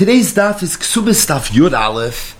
Today's daf is Ksubis Daf Yud Aleph.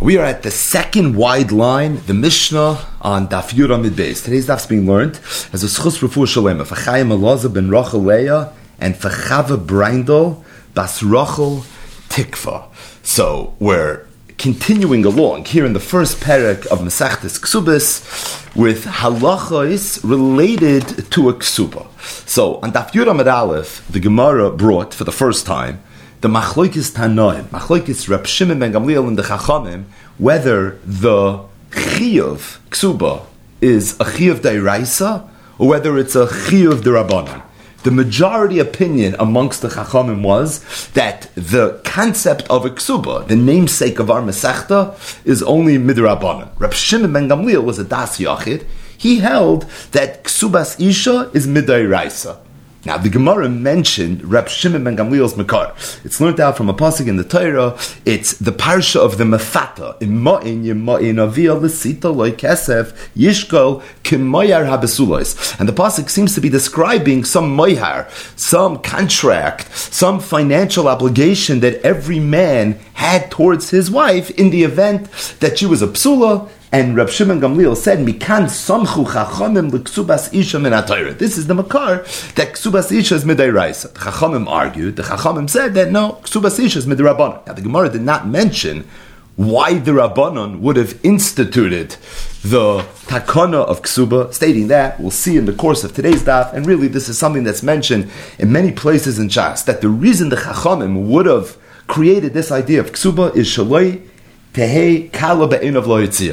We are at the second wide line, the Mishnah on Daf Yud Amid Beis. Today's daf is being learned as a Schus Refu Shalema for Chaim Elaza ben Rachel Leah and for Chava Brindel Bas Rachel Tikva. So we're continuing along here in the first parak of Masechtes Ksubis with halachos related to a ksuba. So on Daf Yud Amid Aleph, the Gemara brought for the first time the machloikis tanoim, machloikis Rab Shimon ben Gamliel and the Chachamim, whether the chiyuv ksuba is a chiyuv deiraisa or whether it's a chiyuv derabanan. The majority opinion amongst the Chachamim was that the concept of a ksuba, the namesake of our Masechta, is only midrabanan. Rab Shimon ben Gamliel was a das yachid. He held that ksubas isha is midairaisa. Now, the Gemara mentioned Reb Shimon ben Gamliel's Makar. It's learned out from a pasuk in the Torah. It's the parsha of the Mefata. Imma'in yimma'in aviyah kesef yishkol kimayar habesulois. And the pasuk seems to be describing some moyhar, some contract, some financial obligation that every man had towards his wife in the event that she was a psula and Rab Shimon Gamliel said, "Mikan samchu chachamim l'ksubas isha min This is the makar that ksubas isha is midayraisa. The chachamim argued. The chachamim said that no, ksubas isha is midrabanan. Now the Gemara did not mention why the Rabbanon would have instituted the takana of ksuba, stating that we'll see in the course of today's daf, and really this is something that's mentioned in many places in Shas, that the reason the Chachamim would have created this idea of ksuba is shaloi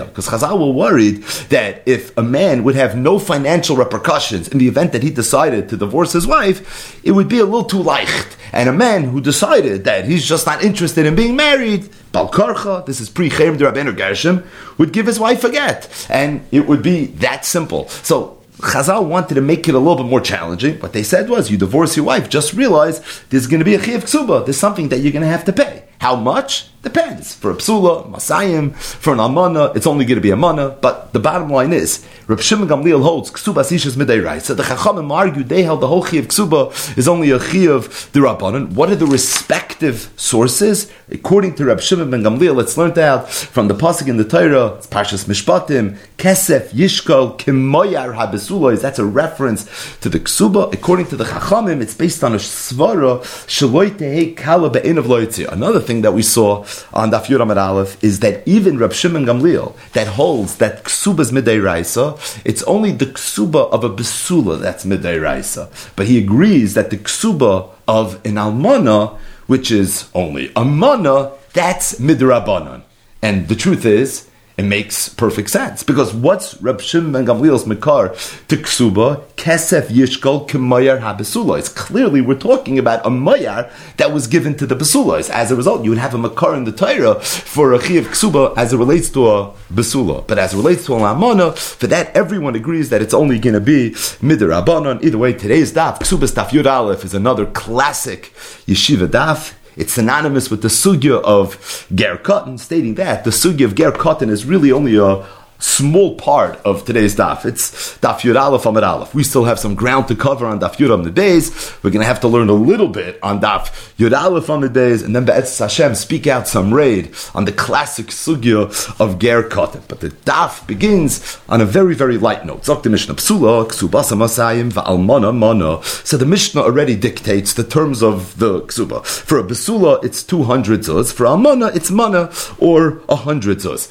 Because Chazal were worried that if a man would have no financial repercussions in the event that he decided to divorce his wife, it would be a little too leicht. And a man who decided that he's just not interested in being married, Balkarcha, this is pre Cherem de Rabbeinu Gershom, would give his wife a get. And it would be that simple. So Chazal wanted to make it a little bit more challenging. What they said was, you divorce your wife, just realize there's going to be a chiv ksuba. There's something that you're going to have to pay. How much? Depends. For a psula, masayim, for an amana, it's only going to be a mana. But the bottom line is, Reb Shimon Gamliel holds ksuba sishas midei So the chachamim argued they held the whole chiyuv ksuba is only a chiyuv dirabanan. What are the respective sources? According to Reb Shimon ben Gamliel, let's learn out from the pasuk in the Torah. It's Parshas Mishpatim. Kesef yishkol kimoyar habesulois. That's a reference to the ksuba. According to the chachamim, it's based on a svara shaloi tehei kala be'inav. Another thing that we saw on Daf Yud Aleph is that even Rab Shimon Gamliel that holds that ksuba is midday raisa, it's only the ksuba of a besula that's midday raisa. But he agrees that the ksuba of an almana, which is only a mana, that's midrabanan. And the truth is, it makes perfect sense because what's Reb Shimon ben Gamliel's makar to ksuba kesef yishkol kemayar habesulois? Clearly, we're talking about a mayar that was given to the besulois. As a result, you would have a makar in the Torah for a chiyav ksuba as it relates to a besula, but as it relates to a lamana, for that everyone agrees that it's only going to be midrabanan. Either way, today's daf ksubas daf yud is another classic yeshiva daf. It's synonymous with the sugya of Ger Cotton, stating that the sugya of Ger Cotton is really only a small part of today's daf. It's daf Yud Aleph Amid Aleph. We still have some ground to cover on daf Yud the days. We're going to have to learn a little bit on daf Yud Aleph Amid days, and then Be'etz Hashem speak out some raid on the classic sugya of Ger Kotet. But the daf begins on a very, very light note. The. So the Mishnah already dictates the terms of the Ksuba. For a Besula, it's 200 zuz. For Almana, it's Mana, or a 100 zuz.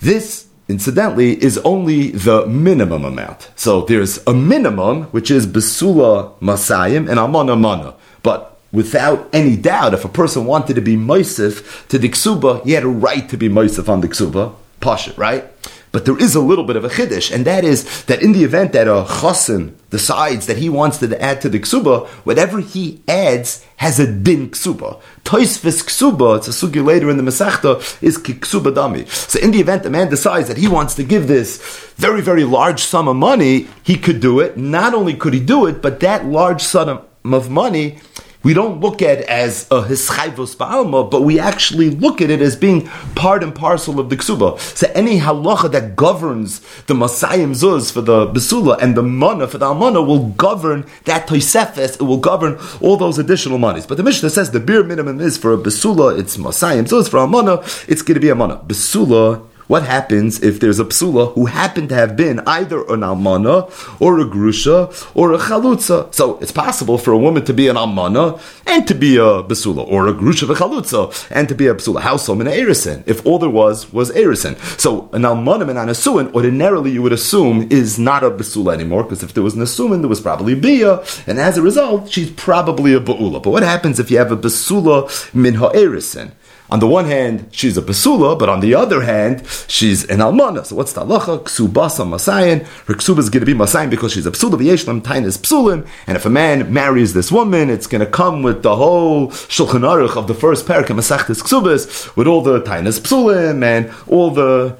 This incidentally, is only the minimum amount. So there's a minimum, which is Besula Masayim and Amana Mana. But without any doubt, if a person wanted to be Moisif to the Ksuba, he had a right to be Moisif on the Ksuba. Pasha, right? But there is a little bit of a chiddush, and that is that in the event that a chassan decides that he wants to add to the ksuba, whatever he adds has a din ksuba. Toisvis ksuba, it's a sugi later in the Masechta, is ksuba dami. So in the event the man decides that he wants to give this very, very large sum of money, he could do it. Not only could he do it, but that large sum of money we don't look at it as a hischayvos ba'alma, but we actually look at it as being part and parcel of the ksuba. So any halacha that governs the masayim zuz for the besula and the mana for the almana will govern that toisefes, it will govern all those additional monies. But the Mishnah says the bare minimum is for a besula, it's masayim zuz, for almana, it's going to be a mana. Besula what happens if there's a psula who happened to have been either an almana or a grusha or a chalutza? So it's possible for a woman to be an almana and to be a besula, or a grusha of a chalutza and to be a psula. How so? An erison, if all there was was erison. So an almana and an asuin, ordinarily you would assume is not a besula anymore, because if there was an asuin, there was probably bia, and as a result, she's probably a baula. But what happens if you have a besula min ha'erison? On the one hand, she's a basula, but on the other hand, she's an almana. So what's the halacha? Ksubasa masayin. Her ksuba is going to be masayin because she's a psula. V'yeshlam tainis psulim. And if a man marries this woman, it's going to come with the whole shulchan aruch of the first parak, masachtis ksubas, with all the tainis psulim and all the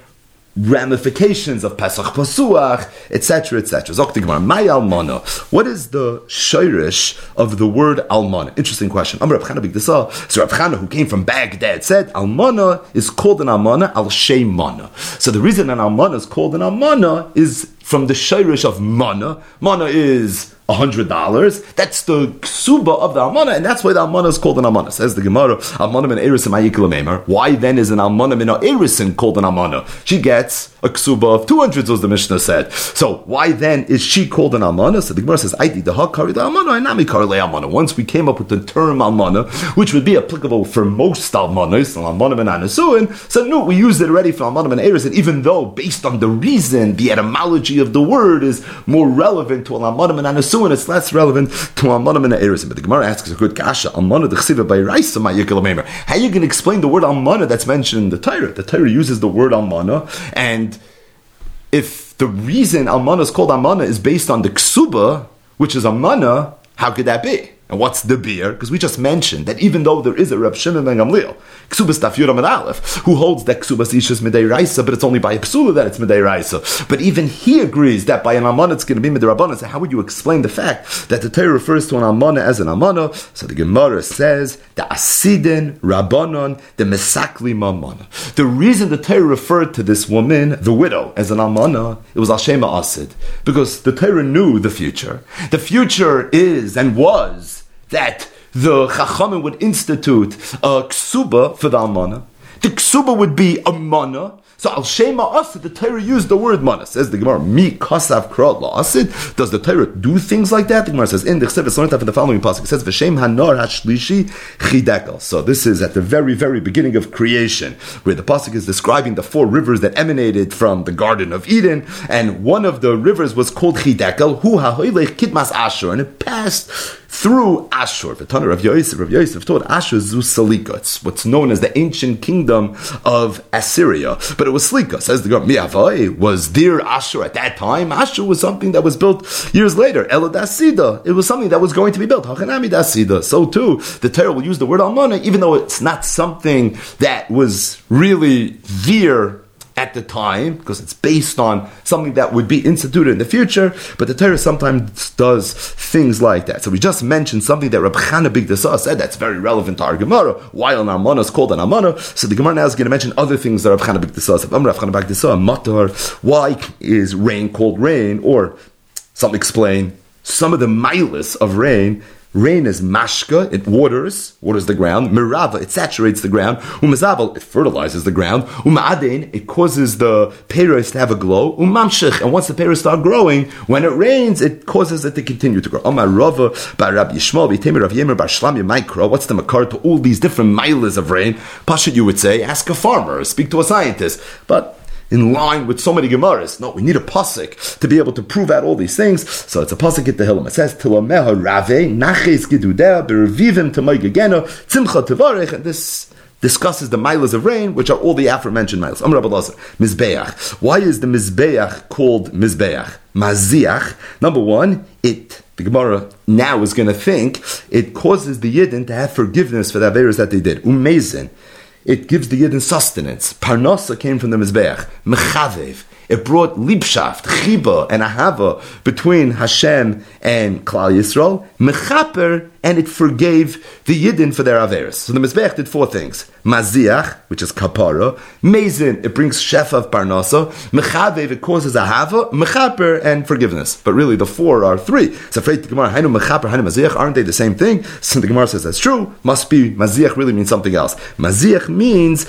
ramifications of Pesach Pasuach, etc., etc. Zoktigmar, my almana. What is the shirish of the word almana? Interesting question. Amr Rabchana Bigdasa. So Rabchana, who came from Baghdad, said almana is called an almana al mana. So the reason an almana is called an almana is from the shirish of mana. Mana is hundred dollars. That's the ksuba of the almana, and that's why the almana is called an almana. Says the Gemara, almana min erisim Why then is an almana min erisim called an almana? She gets a ksuba of two hundred, as the Mishnah said. So why then is she called an almana? So the Gemara says, "I did the hakari the almana, and nami kari almana." Once we came up with the term almana, which would be applicable for most almanas, almana min anasuin. So no, we used it already for almana eris, and even though based on the reason, the etymology of the word is more relevant to almana min anasuin and it's less relevant to Almana and eris. But the Gemara asks a good kasha, Almana the by Raisa Ma'yikalamemer. How are you going to explain the word Almana that's mentioned in the Torah? The Torah uses the word Almana, and if the reason Almana is called Almana is based on the Ksuba, which is Almana, how could that be? And what's the beer? Because we just mentioned that even though there is a Reb Shimon ben Gamliel, Ksubas and Aleph, who holds that Ksubas Ishas Midei Raisa, but it's only by a Psula that it's Midei Raisa. But even he agrees that by an Amana it's going to be Midei Rabbanah. So how would you explain the fact that the Torah refers to an Amana as an Amana? So the Gemara says, the Asidin Rabbanon, the Mesakli Mamana. The reason the Torah referred to this woman, the widow, as an Amana, it was Ashema Asid. Because the Torah knew the future. The future is and was that the Chachamim would institute a ksuba for the almana. The ksuba would be a mana, so al shema asid, the Torah used the word mana. Says the Gemara, mi kasav krot la asid. Does the Torah do things like that? The Gemara says in the Chsev for the following pasuk. It says v'shem hanor hashlishi chidekel. So this is at the very very beginning of creation, where the pasuk is describing the four rivers that emanated from the Garden of Eden, and one of the rivers was called chidekel, hu hahoilech kidmas ashur, and it passed through Ashur. The Tanner of Yosef, Rav Yosef taught Ashur Zusalika. What's known as the ancient kingdom of Assyria. But it was Slika. Says the God, Miavai, was there Ashur at that time? Ashur was something that was built years later. Eladasida. It was something that was going to be built. Hachanami Dasida. So too, the Torah will use the word Almana, even though it's not something that was really there at the time, because it's based on something that would be instituted in the future, but the Torah sometimes does things like that. So we just mentioned something that Rab Chana Big said that's very relevant to our Gemara. Why an Amana is called an Amana? So the Gemara now is going to mention other things that Rab Chana Big said. Um, Rab Chana Big Matar, why is rain called rain? Or some explain some of the milas of rain Rain is mashka, it waters, waters the ground. Mirava, it saturates the ground. Umazabal, it fertilizes the ground. Umadein, it causes the peros to have a glow. Umamshich, and once the peros start growing, when it rains, it causes it to continue to grow. Omar Rava, by Rabbi Yishmael, B'Temer Rav Yemer, Bar Shlamya Micro, what's the makar to all these different miles of rain? Pasha, you would say, ask a farmer, speak to a scientist. But in line with so many Gemaras. No, we need a pasuk to be able to prove out all these things. So it's a pasuk at the Hillam. It says, Tilameha rave, naches gidudea, berevivim tamoigageno, tzimcha tevarech, and this discusses the milas of rain, which are all the aforementioned milas. Amr Mizbeach. Why is the Mizbeach called Mizbeach? Maziach. Number one, it, the Gemara now is going to think, it causes the Yidden to have forgiveness for the Averas that they did. Umezin it gives the Yidden sustenance. Parnasa came from the Mizbeach. Mechavev. It brought lipshaft, chiba, and ahava between Hashem and Klal Yisrael, mechaper, and it forgave the Yidden for their averis. So the Mizbeach did four things. Maziach, which is kapara, mezin, it brings shefa of parnasa, mechavev, it causes ahava, mechaper, and forgiveness. But really, the four are three. So afraid the Gemara, hainu mechaper, hainu maziach, aren't they the same thing? So the Gemara says that's true, must be, maziach really means something else. Maziach means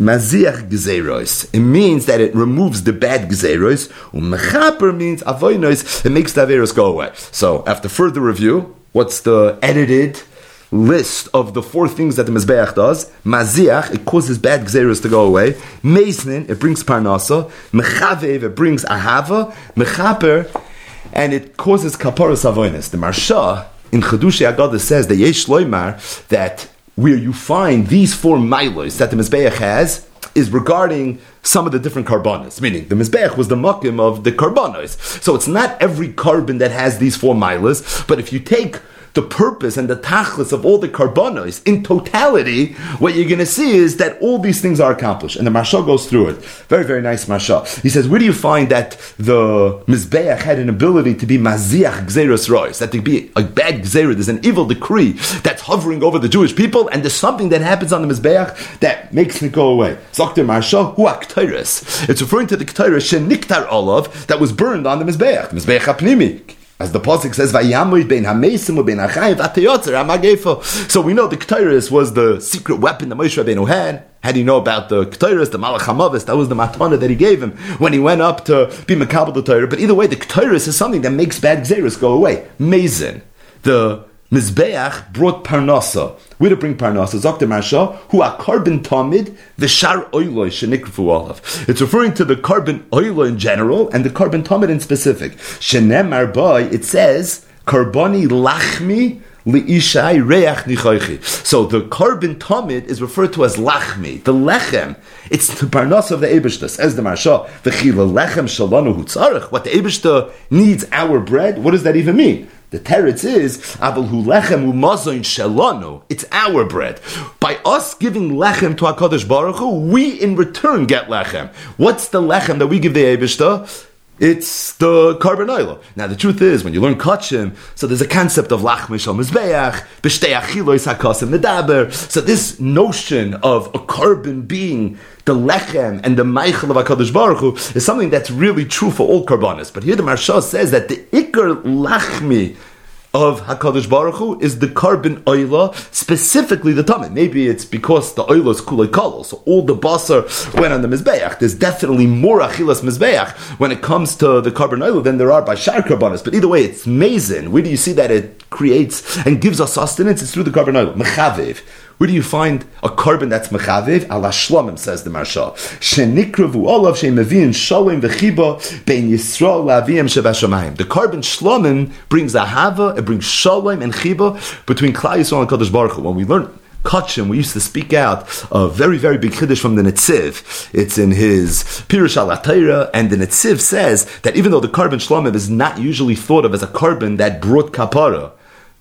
Maziach gzeros. It means that it removes the bad gzeros. Umechaper um, means avoinos. It makes the averos go away. So after further review, what's the edited list of the four things that the Mizbeach does. Maziach, it causes bad gzeros to go away. Meisnin, it brings parnasa. Mechavev, it brings ahava. Mechaper, and it causes kaparas avoinis. The Maharsha in Chedushi Agada says that Yesh Loimar, that where you find these four milos that the Mizbeach has, is regarding some of the different carbonas, meaning the Mizbeach was the mukim of the carbonos. So it's not every carbon that has these four milas, but if you take the purpose and the tachlis of all the carbonos in totality, what you're going to see is that all these things are accomplished. And the Maharsha goes through it. Very, very nice Maharsha. He says, where do you find that the Mizbeach had an ability to be maziach gzeros rois, that to be a bad gzera, there's an evil decree that's hovering over the Jewish people, and there's something that happens on the Mizbeach that makes it go away. Dr. Maharsha, hu It's referring to the k'tairis sheniktar olav that was burned on the Mizbeach, Mizbeach apnimi. As the pasuk says, "Vayamuid bein hamesim bein hachayim atayotzer amagefo." So we know the ketores was the secret weapon that Moshe Rabbeinu had. How do you know about the ketores, the malach hamavis? That was the matana that he gave him when he went up to be makabel the Torah. But either way, the ketores is something that makes bad gzeros go away. Mazin, the Mizbeach brought parnasa. Where to bring parnasa? Zokter Maharsha, who are carbon tamid, the shar oiloi shenikfu olav. It's referring to the carbon oilo in general and the carbon tamid in specific. Shenem arbai, it says, carboni lachmi liishai reach nichoichi. So the carbon tamid is referred to as lachmi, the lechem. It's the parnasa of the Ebishtas, as the Maharsha. The lechem shalanu hutzarech. What the Ebishta needs our bread, what does that even mean? The teretz is Abel lechem umazoin shelanu. It's our bread. By us giving lechem to Hakadosh Baruch Hu, we in return get lechem. What's the lechem that we give the Eibushter? It's the carbon oil. Now the truth is, when you learn kachim, so there's a concept of lach mishal mizbeach, b'shtei achilois hakasim. So this notion of a carbon being the lechem and the meichel of Hakadosh Baruch Hu is something that's really true for all karbanis. But here the Maharsha says that the ikar lachmi of Hakadosh Baruch Hu is the carbon oila, specifically the tamid. Maybe it's because the oila is kulei kolol, so all the basar went on the mizbeach. There's definitely more achilas mizbeach when it comes to the carbon oila than there are by shar karbanis. But either way, it's mazin. Where do you see that it creates and gives us sustenance? It's through the carbon oila, mechaviv. Where do you find a carbon that's mechaviv? Ala shlomim, says the Maharsha. Shenikravu olav she'mevin shalom v'chiba bein Yisrael la'aviyim shevashamayim. The carbon shlomim brings a ahava, it brings shalom and chiba between Klal Yisrael and Kadosh Baruch Hu. When we learn Kachim, we used to speak out a very, very big chiddush from the Netziv. It's in his Pirush al and the Netziv says that even though the carbon shlomim is not usually thought of as a carbon that brought kapara,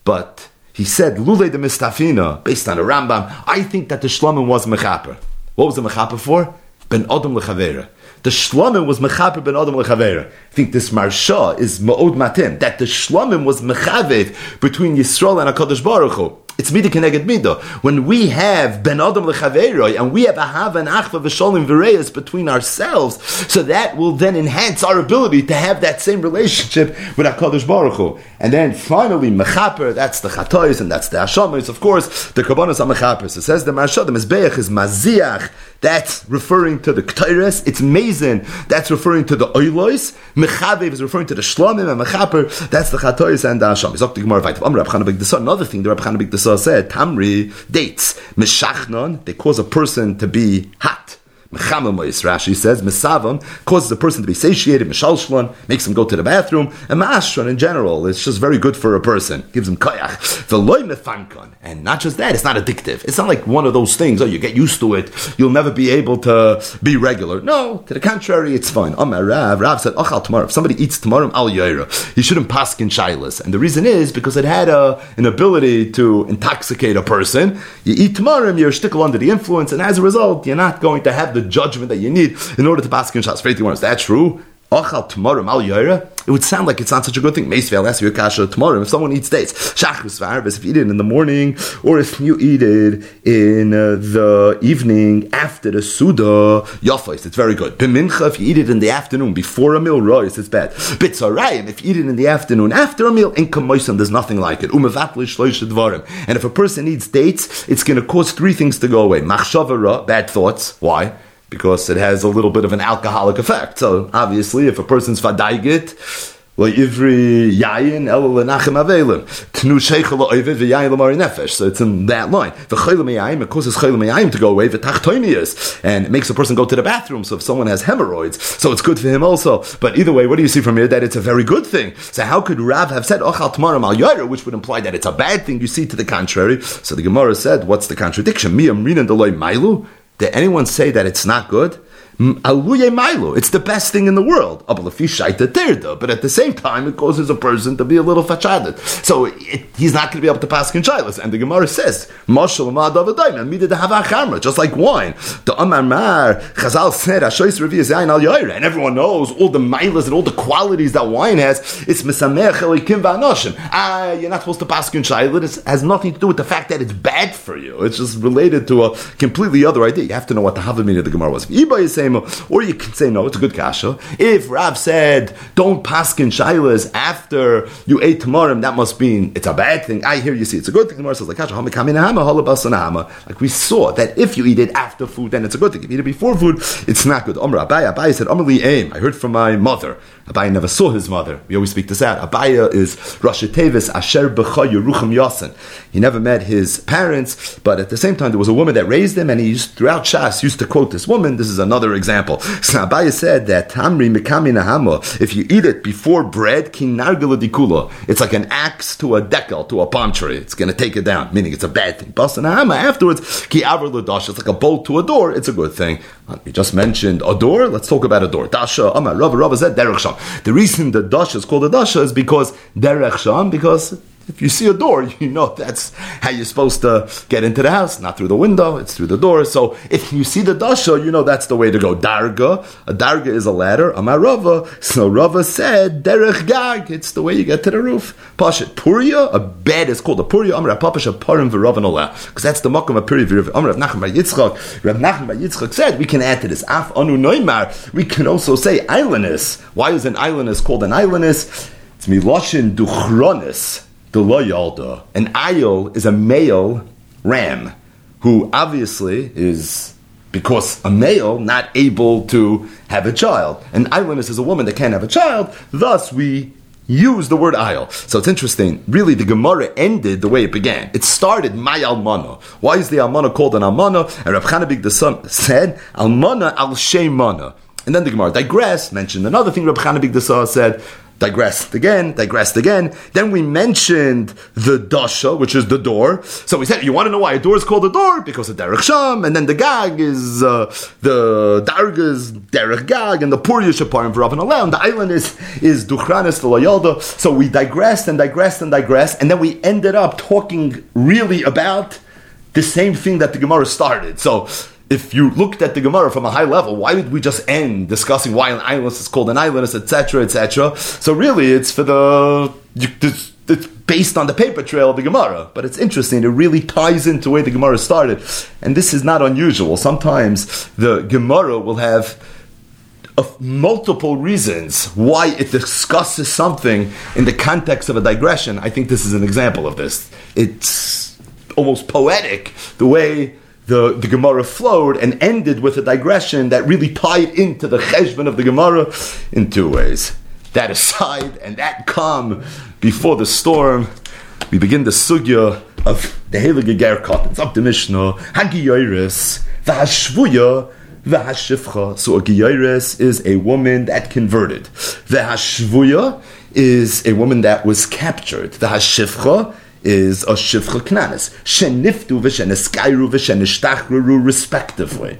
but he said, Lule de Mistafina, based on a Rambam, I think that the Shlomim was Mechaper. What was the Mechaper for? Ben Adam Lechavera. The Shlomim was Mechaper Ben Adam Lechavera. I think this Maharsha is Ma'od Matim, that the Shlomim was Mechavet between Yisrael and HaKadosh Baruch Hu. It's mida keneged mida. When we have ben adam lechaveroi and we have a have an achva v'sholim v'reyes between ourselves, so that will then enhance our ability to have that same relationship with Hakadosh Baruch Hu. And then finally mechaper, that's the chatois and that's the hashamis. Of course, the kabbanas are mechaper. So says the maharsha, the mezbeach is maziach. That's referring to the ktires. It's mazin. That's referring to the oilois. Mechavev is referring to the shlomim and mechaper. That's the chatois and the hashamis. Another thing, the Rab Chanabik said, Tamri, dates, Meshachnon, they cause a person to be hot. Mechamimois, Rashi says, Mesavam causes a person to be satiated, Meshalshlon, makes him go to the bathroom, and Ma'ashron in general, it's just very good for a person, gives him koyach. Veloy mefankon, and not just that, it's not addictive. It's not like one of those things, oh, you get used to it, you'll never be able to be regular. No, to the contrary, it's fine. Amar Rav, Rav said, Achal tomorrow, if somebody eats tomorrow, al yaira, he shouldn't pass in shilas. And the reason is because it had a, an ability to intoxicate a person. You eat tomorrow, you're stickle under the influence, and as a result, you're not going to have the judgment that you need in order to pass in Shas. Is that true? It would sound like it's not such a good thing. Tomorrow. If someone eats dates, if you eat it in the morning, or if you eat it in uh, the evening after the suda, it's very good. If you eat it in the afternoon before a meal, it's bad. If you eat it in the afternoon after a meal, in there's nothing like it. And if a person eats dates, it's going to cause three things to go away. Bad thoughts. Why? Because it has a little bit of an alcoholic effect. So obviously, if a person's nefesh. So it's in that line. It causes to go away and it makes a person go to the bathroom. So if someone has hemorrhoids, so it's good for him also. But either way, what do you see from here? That it's a very good thing. So how could Rav have said which would imply that it's a bad thing? You see to the contrary. So the Gemara said, what's the contradiction? Did anyone say that it's not good? It's the best thing in the world. But at the same time, it causes a person to be a little fachadet. So it, he's not going to be able to pass shilas. And the Gemara says, just like wine. The and everyone knows all the milas and all the qualities that wine has. It's Ah, you're not supposed to pass shilas. It has nothing to do with the fact that it's bad for you. It's just related to a completely other idea. You have to know what the Havamina of the Gemara was. Iba is saying, or you can say, no, it's a good kasha. If Rav said, don't paskin shailas after you ate tamarim, that must mean it's a bad thing. I hear you see it's a good thing. Gemara says, like, kasha, like we saw that if you eat it after food, then it's a good thing. If you eat it before food, it's not good. Amr Abaya, Abaya said, Amr aim. I heard from my mother. Abaya never saw his mother. We always speak this out. Abaya is Rosh Tevis Asher B'cha Yerucham Yasin. He never met his parents, but at the same time, there was a woman that raised him, and he used, throughout Shas used to quote this woman. This is another example. So Abaya said that Tamri Mikami Nahama, if you eat it before bread, King Kinargala Dikula, it's like an axe to a decal, to a palm tree. It's going to take it down, meaning it's a bad thing. Basanahama, afterwards, Ki Avar Dash, it's like a bolt to a door, it's a good thing. We just mentioned a door, let's talk about a door. Dasha, Amar, Rava, Rava said Derech Sham. The reason the Dasha is called a Dasha is because Derech Sham, because if you see a door, you know that's how you're supposed to get into the house, not through the window, it's through the door. So if you see the dasha, you know that's the way to go. Darga, a darga is a ladder. Amar Rava, so Rava said, derech gag, it's the way you get to the roof. Pashat puria, a bed is called a puria. Amar Papash, a parim v'ravanola, because that's the makom of puria v'rav. Amar Rav Nachman Yitzchak, Rav Nachman Yitzchak said, we can add to this, af anu noimar, we can also say islandess. Why is an islandess called an islandess? It's miloshin duchronis the loyalda. An ayil is a male ram who obviously is because a male not able to have a child. An islandess is a woman that can't have a child. Thus, we use the word ayil. So it's interesting. Really, the Gemara ended the way it began. It started my almana. Why is the almana called an almana? And Rav Chanabik the son said almana al shemana. And then the Gemara digressed, mentioned another thing Rav Chanabik the said digressed again, digressed again. Then we mentioned the dasha, which is the door. So we said, you want to know why a door is called a door? Because of derech sham, and then the gag is uh, the darga is derech gag, and the purya shaparim for and and the island is is duchranis the So we digressed and digressed and digressed, and then we ended up talking really about the same thing that the Gemara started. So if you looked at the Gemara from a high level, why did we just end discussing why an islandess is called an islandess, etc., etc.? So really, it's for the it's, based on the paper trail of the Gemara, but it's interesting. It really ties into where the Gemara started, and this is not unusual. Sometimes the Gemara will have of multiple reasons why it discusses something in the context of a digression. I think this is an example of this. It's almost poetic the way the, the Gemara flowed and ended with a digression that really tied into the cheshbon of the Gemara in two ways. That aside, and that calm before the storm, we begin the sugya of the Heilige Gerkot. It's up to Mishnah. Hagiyoris, v'hashvuya, v'hashivcha. So a giyoris is a woman that converted. V'hashvuya is a woman that was captured. V'hashivcha is a shivcha knanis. Sheniftu v'sheneskairu v'shenishtachru respectively.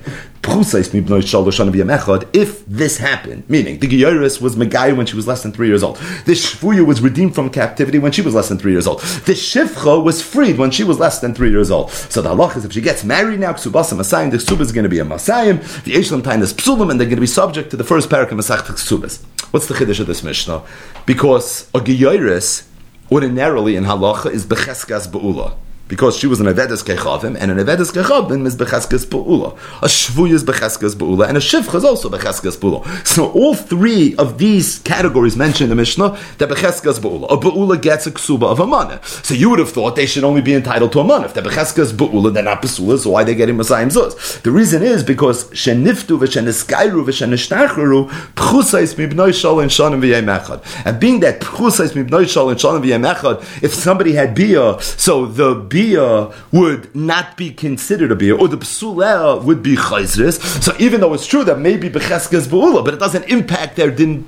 If this happened, meaning the Geiris was Megai when she was less than three years old, the Shvuya was redeemed from captivity when she was less than three years old, the Shivcha was freed when she was less than three years old. So the halach is if she gets married now, Ksubasa Masayim, the Ksubas is going to be a Masayim, the Eshlam Tain is Psulim, and they're going to be subject to the first parak of Masach Ksubas. What's the Chiddush of this Mishnah? Because a Geiris ordinarily in halacha is becheskas beula because she was an Avedas Kechavim, and an Avedas Kechavim is Becheskes Pu'ula. A Shvuy is Becheskes Pu'ula, and a Shivcha is also Becheskes Pu'ula. So all three of these categories mentioned in the Mishnah, they're Becheskes Pu'ula. A Pu'ula gets a Ksuba of a Mana. So you would have thought they should only be entitled to a Mana. If they're Becheskes Pu'ula, they're not Pesula, so why are they getting Masayim Zuz? The reason is because Sheniftu v'Sheneskairu v'Shenishtacharu Pchusais mibnoi shol and shanim v'yemechad. And being that Pchusais mibnoi shol and shanim v'yemechad, if somebody had Bia, so the bia would not be considered a bia, or the psula would be chayzris. So even though it's true that maybe becheskes bu'ula, but it doesn't impact their din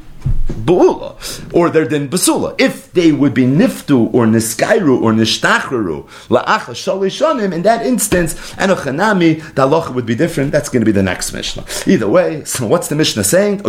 bu'ula or their din basula. If they would be niftu or niskairu or nishtachru la'acha shalishanim, in that instance, and anochanami, the halacha would be different. That's going to be the next Mishnah. Either way, so what's the Mishnah saying?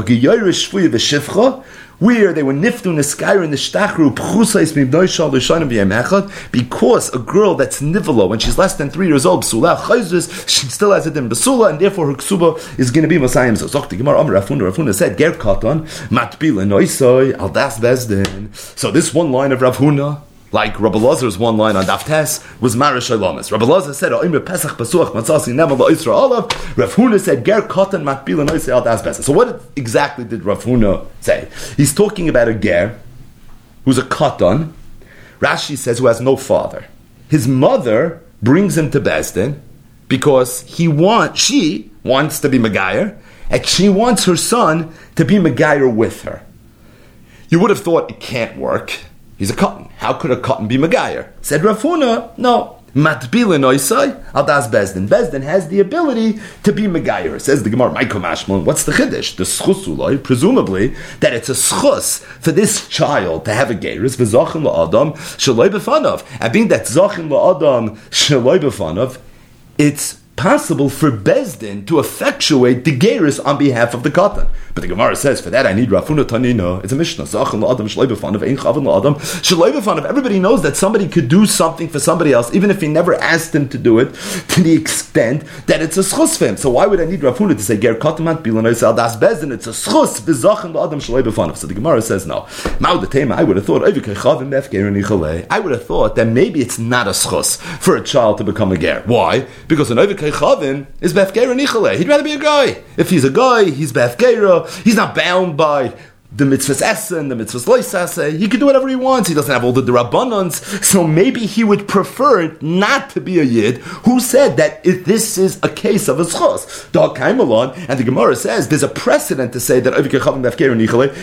Where they were niftu neskair in the shtachru pchusais mibnoi shal echad because a girl that's nivela when she's less than three years old b'sula chayzris she still has it in basula and therefore her ksuba is going to be masayim. So zok the gemara amar Rav Huna Rafuna said ger katan matbila noisoy al das bezdin. So this one line of Rav Huna like Rabbi Lazar's one line on Daftes was Marish Shalamis. Rabbi Lazar said, "Oimre Pesach Pasuach Matzasi Nemal La'Isra Olav." Rav Huna said, "Ger Katan Matbil and Al Das Pesach." So what exactly did Rav Huna say? He's talking about a ger who's a katan. Rashi says who has no father. His mother brings him to Besdin because he wants she wants to be Megayer, and she wants her son to be Megayer with her. You would have thought it can't work He's a cotton. How could a cotton be Megayer? Said Rav Huna, no. Matbilin oisai al das Bezdin. Bezdin has the ability to be Megayer. Says the Gemara, Michael Mashmon, what's the Chiddush? The schusuloi, presumably, that it's a schus for this child to have a Geirus, v'zachin la'adam, shaloi b'fanov. And being that zachin la'adam, shaloi b'fanov, it's possible for Bezdin to effectuate the Geirus on behalf of the Katan. But the Gemara says, for that I need Rav Huna Tanina. It's a Mishnah. Everybody knows that somebody could do something for somebody else, even if he never asked them to do it, to the extent that it's a schus for him. So why would I need Rav Huna to say, Ger Katamat Bilanois Das Bezdin? It's a schus. So the Gemara says, no. I would have thought, I would have thought that maybe it's not a schus for a child to become a ger. Why? Because an Chavin is Befgera Nichale. He'd rather be a guy. If he's a guy, he's Befgera. He's not bound by the mitzvahs essen, the mitzvahs loisase. He can do whatever he wants. He doesn't have all the derabbanans. So maybe he would prefer not to be a yid who said that if this is a case of a schos. Dog along, and the Gemara says there's a precedent to say that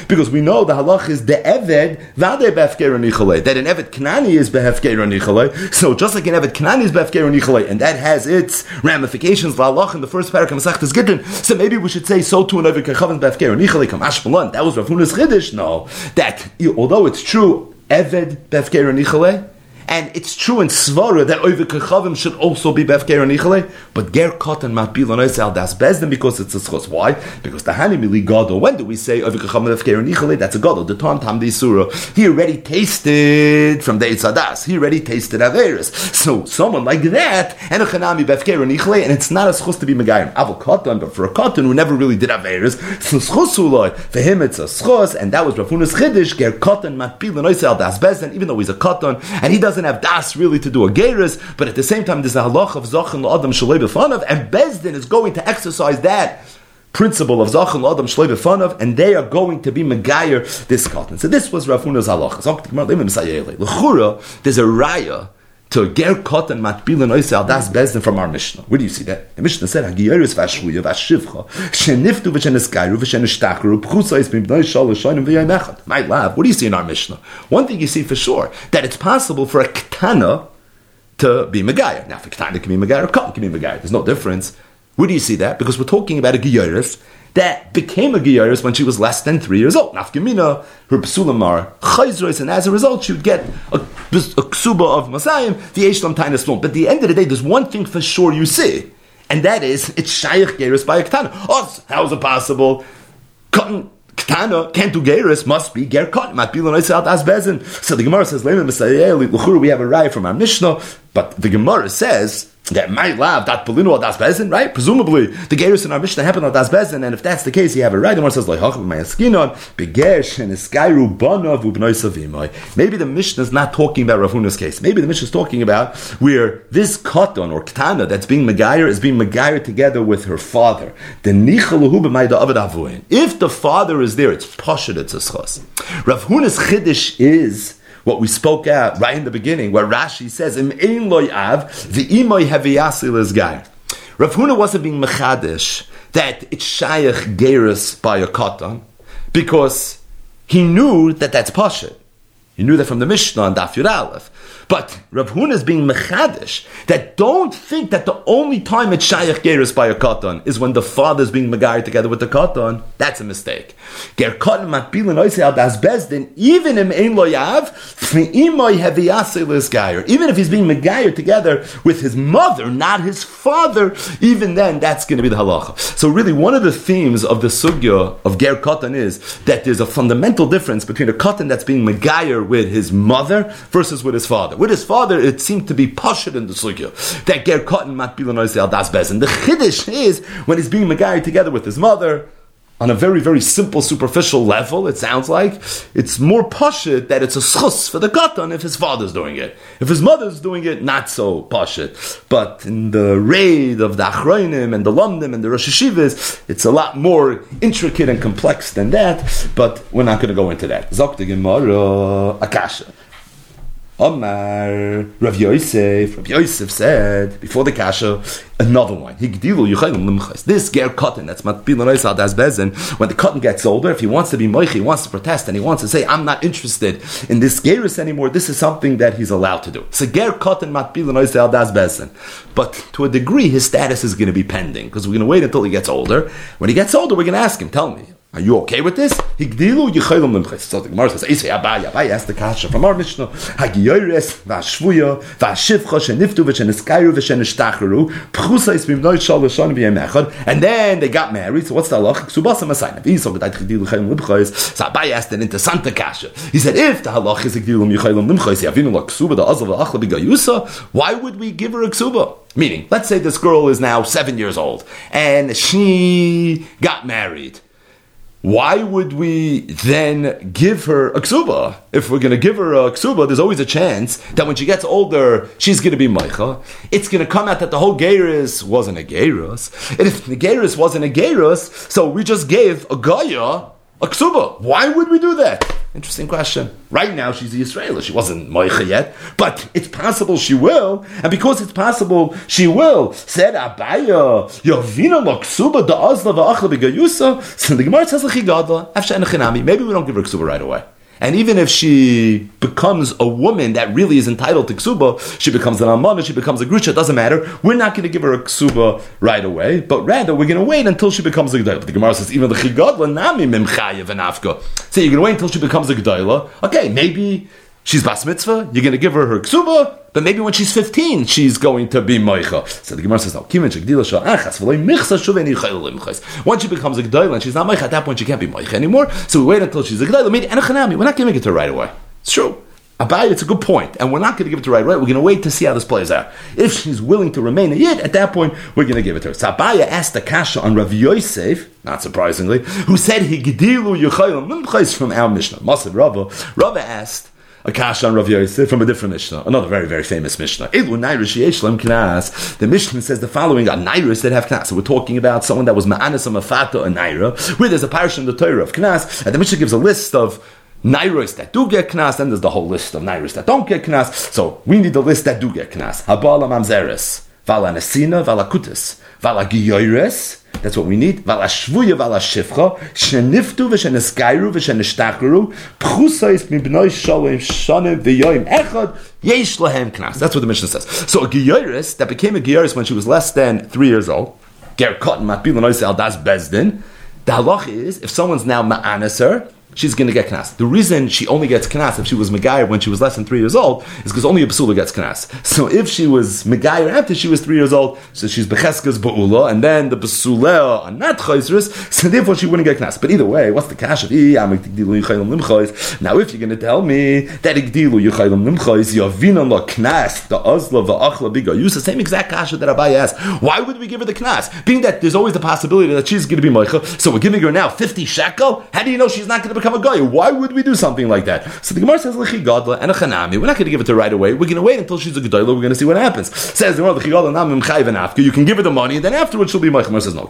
because we know the halach is the eved vade befker that an eved knani is nichale. So just like an eved knani is nichale, and that has its ramifications. La halach in the first paragraph of Masechtas Gittin. So maybe we should say so to an eved. Come Ashmalan. That was Rav Huna's Chiddush? No. That, although it's true, Eved Befker Nichale, and it's true in Svara that Oiv Kechavim should also be Befker Nichale, but Ger Kotan Matbil on Oisel Das Bezdin because it's a schos. Why? Because the Hani Mili Gadol, when do we say Oiv Kechavim Befker Nichale? That's a Gadol, the Tam Tam Di Surah. He already tasted from the Eitzadas. He already tasted Averis. So someone like that, and a Chanami Befker Nichale, and it's not a schos to be Megayim. Aval Kotan, but for a Kotan who never really did Averis, so schos for him it's a schos, and that was Rav Hunas Chiddish, Ger Kotan Matbil on Oisel Das Bezdin, even though he's a Kotan, and he doesn't doesn't have das really to do a geirus, but at the same time there's a halach of zachin adam shalei b'fanav, and Bezdin is going to exercise that principle of zachin adam shalei b'fanav, and they are going to be megayer this cotton. So this was Rav Huna's halach. There's a raya to ger matbil and oisel das bezdin from our Mishnah. Where do you see that? The Mishnah said, Hagiyeris vashvuya vashivcha, sheniftu v'sheneskairu v'shenishtakru, pchusa bim b'noi shal l'shoinim v'yayimechad. My love, what do you see in our Mishnah? One thing you see for sure, that it's possible for a ketana to be Megayah. Now, if a ketana can be Megayah, a cotton can be Megayah. There's no difference. Where do you see that? Because we're talking about a Giyaris, that became a Giyaris when she was less than three years old. Nafkamina, her Psulamar, Chayzrois, and as a result, she would get a, a Ksuba of Masayim, the Eshlam Taina Slum. But at the end of the day, there's one thing for sure you see, and that is, it's Shaykh Geras by a Ketana. Oh, how is it possible? Cotton Ketana can't do Geras, must be Ger Cotton. So the Gemara says, we have a right from our Mishnah, but the Gemara says, that might love that Polino Das Bezin, right? Presumably, the Gerus in our Mishnah happened on Das Bezin, and if that's the case, you have it right. The one says, like, my skinon, begesh, and Skairu Bonov, Maybe the Mishnah is not talking about Rav Huna's case. Maybe the Mishnah is talking about where this Katan or Ktana that's being Megayer is being Megayer together with her father. The If the father is there, it's Poshet, it's a schos. Rav Huna's Chiddush is what we spoke out right in the beginning, where Rashi says, "Im ein loy av the imoy heviyasil is guy." Rav Huna wasn't being mechadish that it's shayach gerus by a katan because he knew that that's pasha. He knew that from the Mishnah and Daf Yud Aleph. But Rav Huna is being mechadish that don't think that the only time it's shayach gerus by a katan is when the father is being megayer together with the katan. That's a mistake. Ger katan matbilin oisei das bezdin even im ein loyav imoy heviyasil gayer. Even if he's being megayer together with his mother, not his father, even then that's going to be the halacha. So really, one of the themes of the sugya of ger katan is that there's a fundamental difference between a katan that's being megayer with his mother versus with his father. With his father, it seemed to be poshut in the sugya that ger cotton mat al das bezin. The chiddush is when he's being megayir together with his mother on a very, very simple, superficial level, it sounds like, it's more pashit that it's a schus for the katan if his father's doing it. If his mother's doing it, not so pashit. But in the raid of the achroinim and the lumdim and the Rosh Hashivas, it's a lot more intricate and complex than that, but we're not going to go into that. Zok the Gemara, Akasha. Omar, Rav Yosef, Rav Yosef said, before the kasha, another one. This ger cotton, that's. When the cotton gets older, if he wants to be moich, he wants to protest, and he wants to say, I'm not interested in this gerus anymore, this is something that he's allowed to do. So ger cotton. But to a degree, his status is going to be pending, because we're going to wait until he gets older. When he gets older, we're going to ask him, tell me, are you okay with this? Higdilu. So the Gemara says, Eisei Abai, Abai the Kasha from our Mishnah, Hagiyoyres, Sheniftu, v'shon v'yem and then they got married, so what's the halach? Ksubasa Higdilu. So Abai asked an Kasha. He said, if the halach is Higdilu Yavinu la ksuba, azal v'achla b'gayusa, why would we give her a ksuba? Meaning, let's say this girl is now seven years old, and she got married why would we then give her a ksuba? If we're going to give her a ksuba, there's always a chance that when she gets older, she's going to be meicha. It's going to come out that the whole gerus wasn't a gerus. And if the gerus wasn't a gerus, so we just gave a gaya a ksuba. Why would we do that? Interesting question. Right now, she's a Israeli. She wasn't Moicha yet, but it's possible she will. And because it's possible she will, said Abaya, Yovina Loksuba da va'achla b'gayusa. The Gemara says, Maybe we don't give her ksuba right away. And even if she becomes a woman that really is entitled to ksuba, she becomes an almana, she becomes a grusha, doesn't matter. We're not going to give her a ksuba right away, but rather we're going to wait until she becomes a gedayla. The Gemara says even the chigadla nami mimchayev and. So you're going to wait until she becomes a gedayla. Okay, maybe she's bas mitzvah. You're going to give her her ksuba, but maybe when she's 15, she's going to be moicha. So the Gemara says, no, Once she becomes a g'dayla and she's not moicha, at that point she can't be moicha anymore. So we wait until she's a g'dayla. We're not giving it to her right away. It's true. Abai, it's a good point, and we're not going to give it to her right away. We're going to wait to see how this plays out. If she's willing to remain a yid, at that point, we're going to give it to her. So Abaya asked the kasha on Rav Yosef, not surprisingly, who said, Higdilu Yechayim from our Mishnah. Masav Rava. Rava asked, a kash on Rav Yosef from a different Mishnah, another very, very famous Mishnah. The Mishnah says the following on Nairis that have knas. So we're talking about someone that was Ma'anis a Mafata a Naira, where there's a parish in the Torah of knas, and the Mishnah gives a list of Nairos that do get knas, then there's the whole list of Nairos that don't get knas. So we need the list that do get knas. Habala Mamzeres, Vala Nesina, Vala Kutis, Vala Giyoires, that's what we need. Valashvuya sheniftu mibnoi shane v'yoyim echad, knas. That's what the Mishnah says. So a giyaris, that became a giyaris when she was less than three years old, ger al das bezdin, The halach is if someone's now ma'anas her, she's going to get knas. The reason she only gets knas if she was Megayer when she was less than three years old is because only a basula gets knas. So if she was Megayer after she was three years old, so she's Becheskas Ba'ula, and then the basula are not Chaisris, so therefore she wouldn't get knas. But either way, what's the cash of Now if you're going to tell me that Igdilu Yuchaylam Limchais, Yavinan La Knas, the Azla Va'achla Biga, use the same exact cash that Abai asked. Why would we give her the knas? Being that there's always the possibility that she's going to be Moicha, so we're giving her now 50 shekel? How do you know she's not going to become become a guy. Why would we do something like that? So the Gemara says Lechi Gadla and a Chanami. We're not going to give it to her right away. We're going to wait until she's a Gedoyla. We're going to see what happens. Says the Gemara Lechi Gadla Namim Chayv and. You can give her the money, and then afterwards she'll be Meichel. Gemara says no.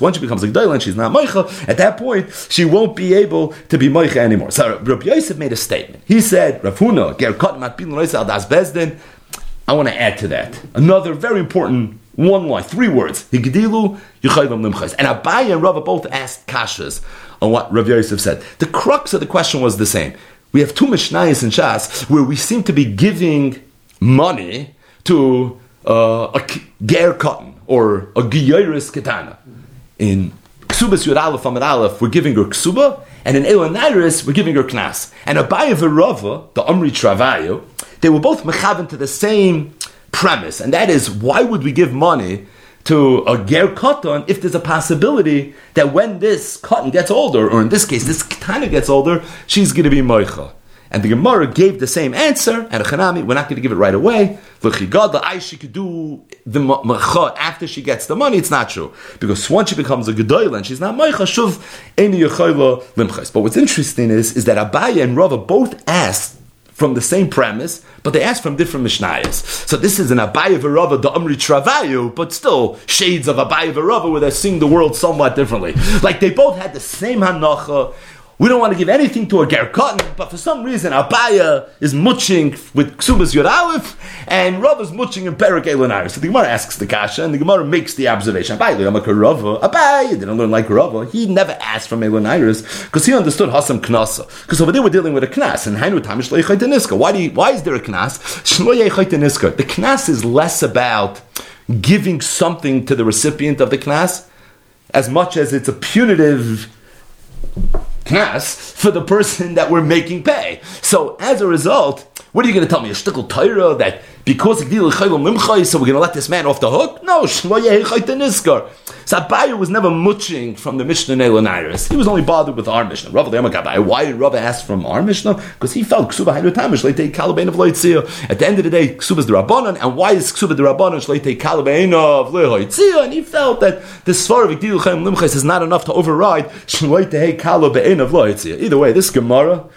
Once she becomes a Gedoyla and she's not Meichel, at that point she won't be able to be Meichel anymore. So Rabbi Yosef made a statement. He said, Rav Huna Ger Kot Matpil Noisa Das Bezdin. I want to add to that another very important one line, three words. Higdilu Yechayim Limchais. And Abaye and Rava both asked kashas on what Rav Yosef said. The crux of the question was the same. We have two Mishnayos in Shas where we seem to be giving money to uh, a ger cotton or a giyaris katana. In Ksubas Yud Aleph Amid Aleph, we're giving her ksuba, and in Elon we're giving her knas. And Abaye and Rava, the Amri Travayo, they were both mechavan to the same premise, and that is why would we give money to a ger cotton if there's a possibility that when this cotton gets older, or in this case, this katana gets older, she's going to be moicha. And the Gemara gave the same answer, and a chanami, we're not going to give it right away. God, the she could do the macha after she gets the money, it's not true. Because once she becomes a gedoyla and she's not moicha, shuv, eni limchas. But what's interesting is, is that Abaya and Rava both asked from the same premise, but they ask from different Mishnayos. So this is an Abaye Verava, the Amri Travayu, but still shades of Abaye Verava where they're seeing the world somewhat differently. Like they both had the same Hanacha, we don't want to give anything to a ger cotton, but for some reason Abaya is muching with Ksubas Yud Aleph, and Rav is muching in Perak Elon So the Gemara asks the Kasha, and the Gemara makes the observation. Abaya, Rava, Abaya didn't learn like Rava. He never asked from Elon because he understood Hasam Knasa. Because over there we're dealing with a Knas, and Hainu Tamish Niska. Why, do you, why is there a Knas? The Knas is less about giving something to the recipient of the Knas, as much as it's a punitive knas for the person that we're making pay. So as a result, what are you going to tell me? A shtickle Torah that because so we're going to let this man off the hook? No, so Abaye was never muching from the Mishnah Neilaniris. He was only bothered with our Mishnah. Why did Rabbi ask from our Mishnah? Because he felt Ksuba Haidu Tamish, Leite Kalabain of Loitzia. At the end of the day, Ksuba is the Rabbanon, and why is Ksuba the Rabbanon, Leite Kalabain of Loitzia? And he felt that the Svar of Igdil Chaim Limchais is not enough to override Leite Kalabain of Loitzia. Either way, this Gemara,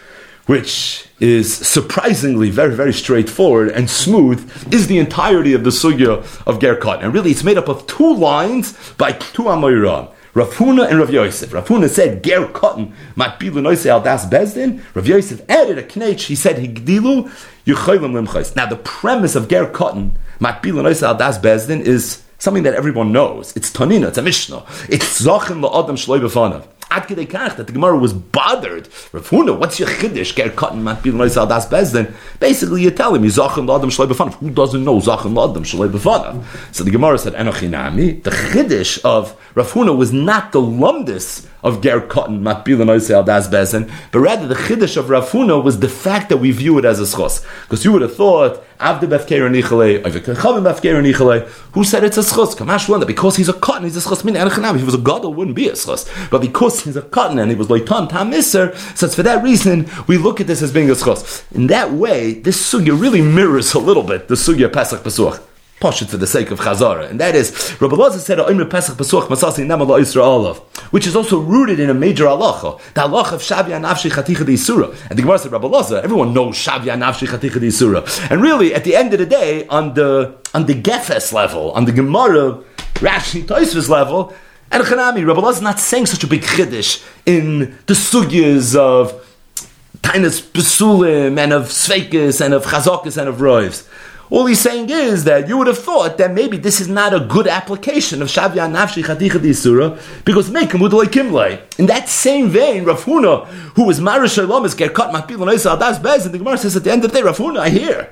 which is surprisingly very, very straightforward and smooth, is the entirety of the sugya of Gerkat. And really, it's made up of two lines by two Amoiram. Rav Huna and Rav Yosef. Rav Huna said, Ger might be Noise al das bezdin. Rav Yosef added a knech, he said, Higdilu yuchaylim limchais. Now, the premise of Ger might be Noise al das bezdin is something that everyone knows. It's Tanina, it's a Mishnah. It's Zachin la'adam shloi b'fanav. That the Gemara was bothered. Rav Huna, what's your chiddush? Ger cotton mat bil nois das bezdin. Basically, you tell him, la'adam shloi b'fanav. Who doesn't know Zachin shloi b'fanav? So the Gemara said, Enochinami. The chiddush of Rav Huna was not the lumdis of Ger Cotton, Noisei Das but rather the Chiddush of Rav Huna was the fact that we view it as a schos. Because you would have thought, Avde Befkeir who said it's a schos? Because he's a cotton, he's a schos. Min If he was a god, it wouldn't be a schos. But because he's a cotton and he was Loitan Tam Miser, so it's for that reason, we look at this as being a schos. In that way, this sugya really mirrors a little bit the sugya Pesach Pesuach. Poshut for the sake of Chazara, and that is Rabbi Loza said Oimre Pesach Pesuach Masasi Namala Yisrael which is also rooted in a major halacha, the halacha of Shavya Nafshi Chaticha Isura. And the Gemara said Rabbi Loza, everyone knows Shavya Nafshi Chaticha Isura, and really at the end of the day, on the on the Gefes level, on the Gemara Rashi Toisvis level, and Chanami, Rabbi is not saying such a big chiddush in the sugyas of Tainas Besulim and of Sveikis and of Chazokis and of Roivs. All he's saying is that you would have thought that maybe this is not a good application of Shavya Nafshi Chaticha Disura because make Mudalei Kimlei. In that same vein, Rav Huna, who was Marish Shalom, is get cut Mapil and Das Bez, and the Gemara says at the end of the day, Rav Huna, I hear.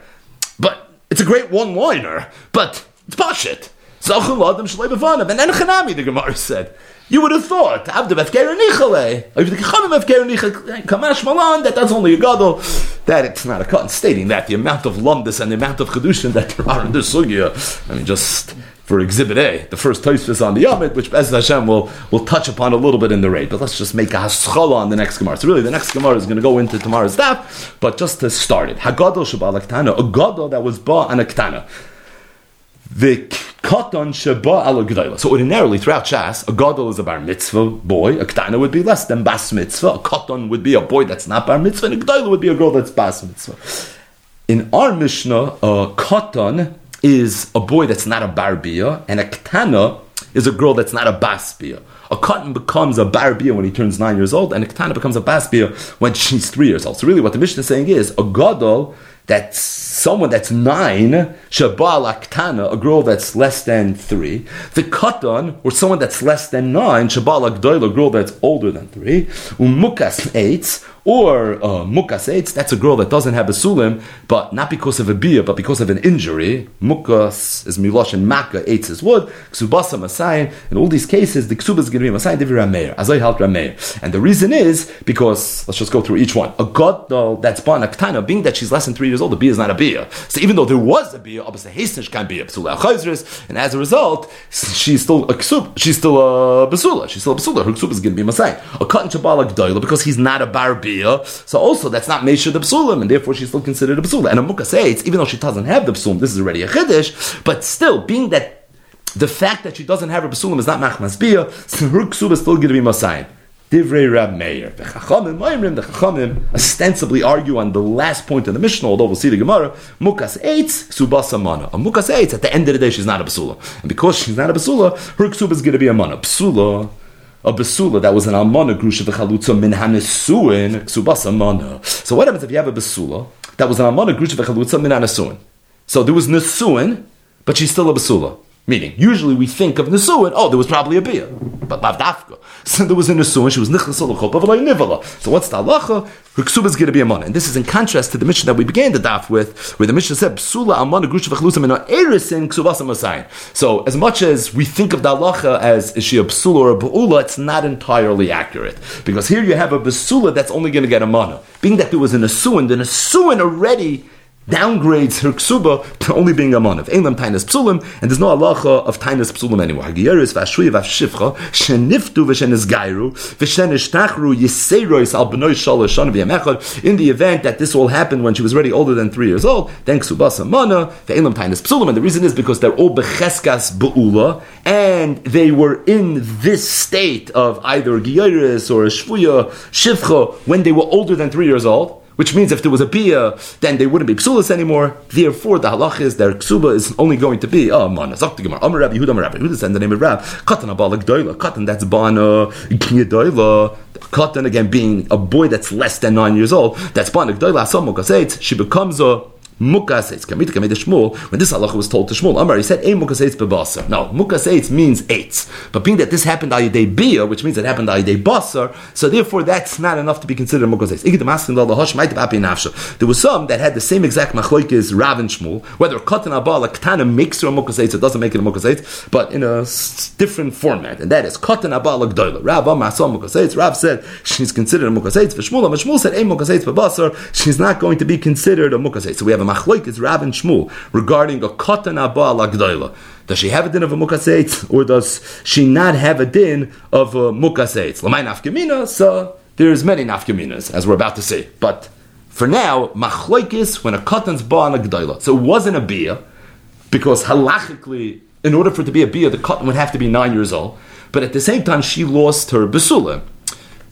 But it's a great one liner, but it's Pashit. Zachul Adam Shalei. And then Chanami, the Gemara said. You would have thought, Abdu Befker Nichale, if the Kachamim Befker Nichale, eh, Kamash Malan, that that's only a gadol, that it's not a cut. Stating that the amount of lumdus and the amount of Kedushin that there are in this sugya, I mean, just for Exhibit A, the first Tosfos on the Yomit, which Bez Hashem will will touch upon a little bit in the raid. But let's just make a haschala on the next Gemara. So really, the next Gemara is going to go into tomorrow's daf, but just to start it, Hagadol Shabbat Ktana, a gadol that was ba and a ktana. The katan sheba al. So ordinarily throughout Shas, a gadol is a bar mitzvah boy, a ktana would be less than bas mitzvah, a katan would be a boy that's not bar mitzvah, and a g'dayla would be a girl that's bas mitzvah. In our Mishnah, a katan is a boy that's not a bar bia, and a ktana is a girl that's not a bas bia. A katan becomes a bar bia when he turns nine years old, and a ktana becomes a bas bia when she's three years old. So really, what the Mishnah is saying is a gadol that's someone that's nine, Shabal Aktana, a girl that's less than three. The Katan, or someone that's less than nine, Shabal Agdoil, a girl that's older than three. Umukas eight, or uh, Mukas eight, that's a girl that doesn't have a sulim, but not because of a bia, but because of an injury. Mukas is milosh and Maka, eight is wood, Ksubasa Masayin. In all these cases, the Ksuba is going to be Masayin, Divi Rameir, Azay Halt Rameir. And the reason is because, let's just go through each one. A Gadol that's born Aktana, being that she's less than three years old, the bia is not a bia. So even though there was a bia, obviously Hastnish can't be a Psula and as a result, she's still a Ksub, she's still a Basula, she's still a Basula, her Ksub is going to be Masayin. A Katan Shabal Agdoil, because he's not a bar bia, so also that's not Mesha the Psulim, and therefore she's still considered a Psula. And a says, even though she doesn't have the Psulim, this is already a Chiddush, but still, being that the fact that she doesn't have a Psulim is not Machmas Bia, so her Ksub is still going to be Masayim. Divrei Rab Meir. The Chachamim, the Chachamim ostensibly argue on the last point of the Mishnah, although we'll see the Gemara, Mukas Eitz, Subasa Mana. A Mukas Eitz, at the end of the day, she's not a Basula. And because she's not a Basula, her Ksub is going to be a Mana. Psula, a basula that was an almana grusha v'chalutza min hanesuin ksubas amana. So what happens if you have a basula that was an almana grusha v'chalutza min hanesuin? So there was nesuin, but she's still a basula. Meaning, usually we think of Nesuin, oh, there was probably a bia, but Lavdafka. So there was a Nesuin, she was Nichlas Nivala. So what's the halacha? Her ksuba is going to be a mana. And this is in contrast to the mission that we began the daf with, where the mission said, Psula amana grusha v'chalusa min erisin. So as much as we think of the halacha as is she a psula or a ba'ula, it's not entirely accurate. Because here you have a basula that's only going to get a mana. Being that there was a asuin, then asuin already downgrades her ksuba to only being a monav. Elam tainas psulim, and there's no halacha of tainas psulim anymore. Hagiyeris v'ashuy v'ashifcha sheniftu al. In the event that this all happened when she was already older than three years old, then ksubasa mana ve'elam tainas psulim, and the reason is because they're all becheskas be'ula, and they were in this state of either giyeris or shvuya shivcha when they were older than three years old which means if there was a bia, then they wouldn't be psulas anymore. Therefore, the halach is their ksuba is only going to be oh man, zakti gemar, amar Rabbi Yehuda, Rabbi Yehuda said the name of Rab, katan abalak doila, katan that's bana doila. Katan again being a boy that's less than nine years old, that's bana doila. Some she becomes a Mukaseitz, Kamita Kamita Shmuel, when this halacha was told to Shmuel, Amar, he said, Ein Mukaseitz bebasar. Now, Mukaseitz means eight. But being that this happened al yedei bia, which means it happened al yedei basar, so therefore that's not enough to be considered Mukaseitz. There was some that had the same exact machloikis Rav and Shmuel, whether Katan Abal, a Ketana makes her a Mukaseitz, it doesn't make it a Mukaseitz, but in a different format, and that is Katan Abal Gdoila. Rav Amar saw Mukaseitz, Rav said she's considered a Mukaseitz, Shmuel, Shmuel said, Ein Mukaseitz bebasar, she's not going to be considered a Mukaseitz. So we have a machlokes Rav and Shmuel regarding a katan abba lagdoila. Does she have a din of a mukaseitz, or does she not have a din of a mukaseitz? Lamai nafkamina, so there's many nafkaminas, as we're about to see. But for now, machlokes when a katan's ba lagdoila. So it wasn't a bia, because halachically, in order for it to be a bia, the katan would have to be nine years old. But at the same time, she lost her besula.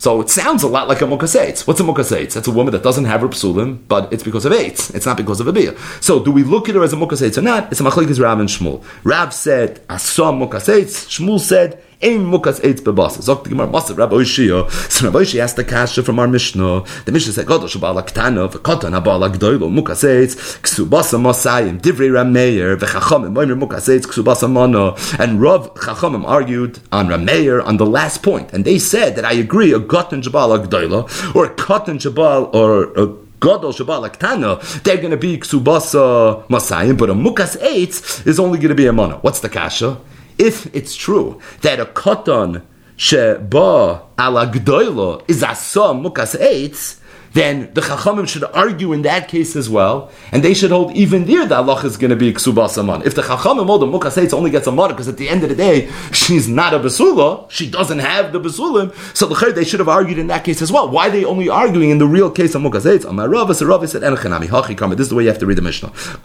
So it sounds a lot like a mukaseitz. What's a mukaseitz? That's a woman that doesn't have her psulim, but it's because of eitz. It's not because of a bia. So do we look at her as a mukaseitz or not? It's a machlekes Rav and Shmuel. Rav said, "Asam mukaseitz." Shmuel said, Ein mukas eitz bebasa. Zok the Gemara Masav Rabbi Oishia. So Rabbi Oishia asked the kasha from our Mishnah. The Mishnah said, Godosh ba'ala ktana, v'kotan ha'ba'ala gdoilo, mukas eitz, ksubasa masayim, divrei Rameir, v'chachamim, moimer mukas eitz, ksubasa mana. And Rav Chachamim argued on Rameir on the last point. And they said that I agree, a gotan jabal gdoilo, or a kotan jabal, or a Gadol Shabbat they're going to be Ksubasa Masayim, but a Mukas Eitz is only going to be a Mana. What's the Kasha? If it's true that a Katan Sheba ala Gdoilo is Asa Mukas Eitz, then the Chachamim should argue in that case as well, and they should hold even there the Allah is going to be Ksubas Aman. If the Chachamim hold the Mukas only gets a Mana, because at the end of the day, she's not a Basula, she doesn't have the Basulim, so the they should have argued in that case as well. Why are they only arguing in the real case of Mukas Eitz? Amar Rava, so Rava said, Enochanami, Hachi this is the way you have to read the Mishnah. A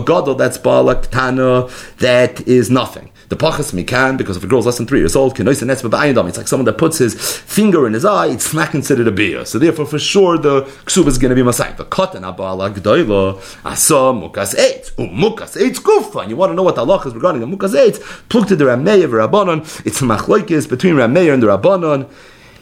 Gadol that's Balak Tana, that is nothing. The pachas mikan, because if a girl's less than three years old, it's like someone that puts his finger in his eye, it's not considered a So therefore, for sure, the ksuba is going to be masai. The katan abala gdoila asa mukas eight, mukas eight kufa. You want to know what the Allah is regarding the mukas eight? Pluk to the Rameya Rabbanon. It's a machlokes between Rameya and the Rabbanon.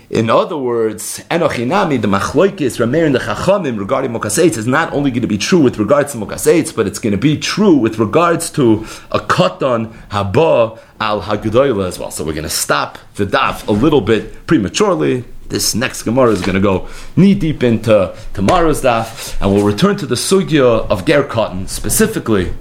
In other words, Enochinami, the Machloikis, Rameir, and the Chachamim regarding Mokaseitz is not only going to be true with regards to Mokaseitz, but it's going to be true with regards to a Katan Haba al Hagudoyla as well. So we're going to stop the daf a little bit prematurely. This next Gemara is going to go knee deep into tomorrow's daf, and we'll return to the Sugya of Ger Cotton specifically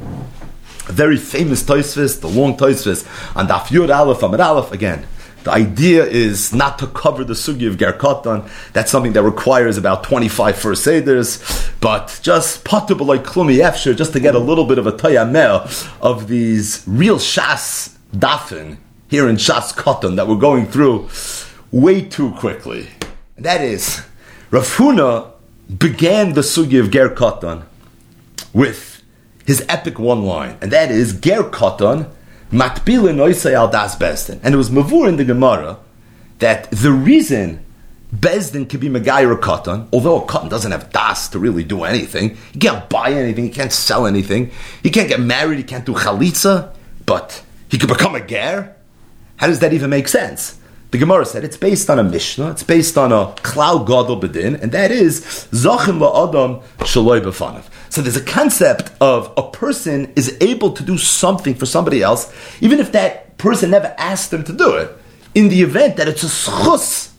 a very famous Toisvis, the long Toisvis, and Daf Yud Aleph Amid Aleph again. The idea is not to cover the sugi of Gerkatan. That's something that requires about 25 first seders, but just like klumi efsher, just to get a little bit of a tayamel of these real shas dafin here in shas katan that we're going through way too quickly. that is, Rav Huna began the sugi of Gerkatan with his epic one line, and that is Gerkatan Matbilin al das Bezdin. And it was Mavur in the Gemara that the reason Bezdin could be Megayer a cotton, although a cotton doesn't have das to really do anything. He can't buy anything, he can't sell anything, he can't get married, he can't do chalitza, but he could become a ger. How does that even make sense? The Gemara said it's based on a Mishnah, it's based on a Klau Gadol Bedin, and that is Zachim La'adam Shaloi B'fanav. So there's a concept of a person is able to do something for somebody else, even if that person never asked them to do it, in the event that it's a schus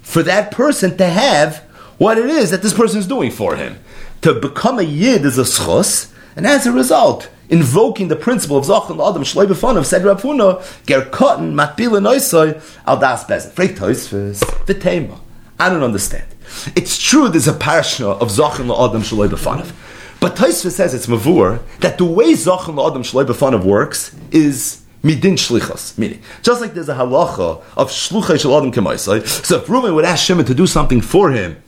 for that person to have what it is that this person is doing for him. To become a yid is a schus, and as a result, invoking the principle of Zachon Adam Shloi B'Fanav, said Rav Huna, Ger Cotton, Matbila Noisoi, Al Das Bezin. Frek Toisfus, V'Tema. I don't understand. It's true there's a parasha of Zachon Adam Shloi. But Taisva says it's mavur that the way Zachon Adam Shloi works is midin shlichos. Meaning, just like there's a halacha of shluchay shel adam kemaisai. So if Reuven would ask Shimon to do something for him,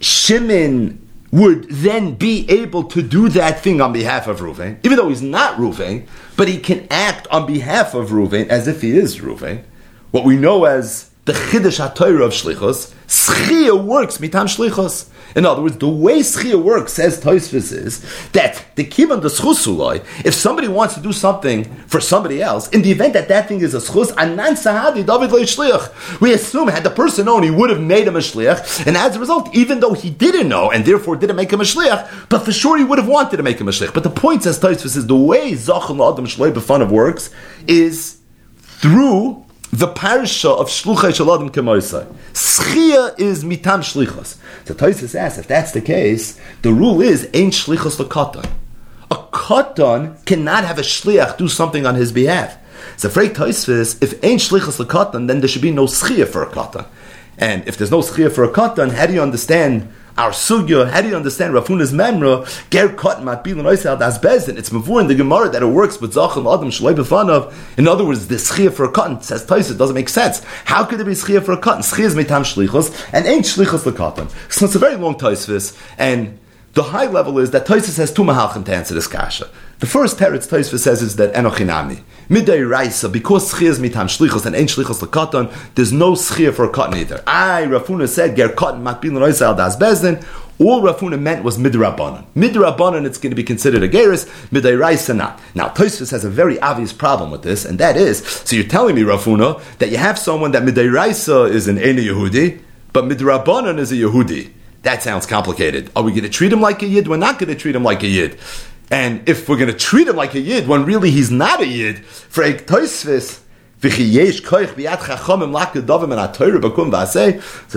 Shimon would then be able to do that thing on behalf of Reuven, even though he's not Reuven, but he can act on behalf of Reuven as if he is Reuven. What we know as the Chiddush HaTorah of Shlichos, Schia works mitam Shlichos. In other words, the way Schia works, says Toisvis, is that the kivan the schusuloi, if somebody wants to do something for somebody else, in the event that that thing is a schus, anan sahadi David shliach. We assume had the person known, he would have made him a shliach, and as a result, even though he didn't know and therefore didn't make him a shliach, but for sure he would have wanted to make him a shliach. But the point, says Toisvis, is the way Zachal Adam B'Fanav works is through the parsha of Shluchai Shaladim Kemoisai. Schia is mitam shlichos. So Toisus asks, if that's the case, the rule is ain't shlichos lekatan. A katan cannot have a shliach do something on his behalf. So Frey Toisus, if ain't shlichos lekatan, then there should be no schia for a katan. And if there's no schia for a katan, how do you understand our sugya, how do you understand Rav Huna's memra? Ger kot matbil noisel das bezin. It's mavur in the Gemara that it works with zachal adam shaloi b'fanav. In other words, the schia for a cotton says Taisa doesn't make sense. How could there be schia for a cotton? Schia is mitam shlichos and ain't shlichos cotton. So it's a very long Taisvis and. The high level is that Toisus has two mahalchim to answer this kasha. The first teretz Toisus says is that enochinami midday raisa because schiyas mitam shlichos and ain't shlichos lekatan. There's no schiyah for a cotton either. I Rav Huna said ger cotton matbin raisa al das bezdin. All Rav Huna meant was midrabanan. Midrabanan, it's going to be considered a geris. Midday raisa not. Now Toisus has a very obvious problem with this, and that is so you're telling me Rav Huna that you have someone that midday raisa is an ene Yehudi, but midrabanan is a Yehudi. That sounds complicated. Are we going to treat him like a yid? We're not going to treat him like a yid. And if we're going to treat him like a yid when really he's not a yid, for a toisvis. So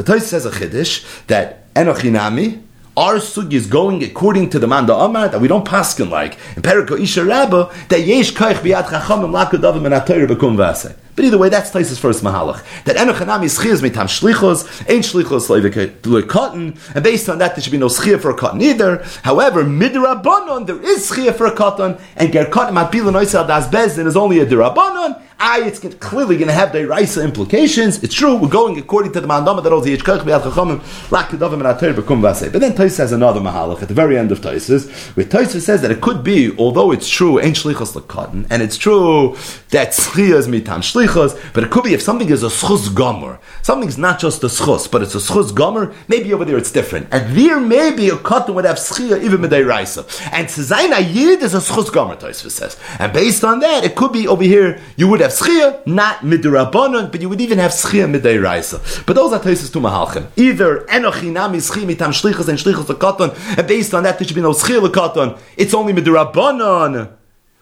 Toys says a chiddush that enochinami, our sugi is going according to the man the Amar that we don't paskin like in Periko Isha Rabba that yesh koich b'yad chachamim lakad dovim and ha-Torah b'kum v'aseh. But either way, that's Taisa's first mahalach. That enochanami is chiz mitam shlichos, ain't shlichos like cotton, and based on that, there should be no schia for a cotton either. However, midrabanon, there is schia for a cotton, and ger cotton matpila noisel das bezdin is only a dirabanon, I, it's clearly going to have the Raisa implications. It's true, we're going according to the Mandama that holds the Yichkach B'yad Chachamim, Rak Kedavim and Ater B'kum Vasei. But then Tosis has another Mahalach at the very end of Tosis, where Tosis says that it could be, although it's true, ain't Shlichos Cotton, and it's true that Tzchia is mitam Shlichos, but it could be if something is a Schus Gomer, something's not just a Schus, but it's a Schus Gomer, maybe over there it's different. And there maybe a Cotton would have Tzchia even Midei Raisa. And Tzayin Ayid is a Schus Gomer, Tosis says. And based on that, it could be over here, you would have schia, not midrabanon, but you would even have schia midday raisa. But those are toises to mahalchim. Either enochinami schia mitam shlichus and shlichus lekaton, and based on that there should be no schia lekaton. It's only midrabanon.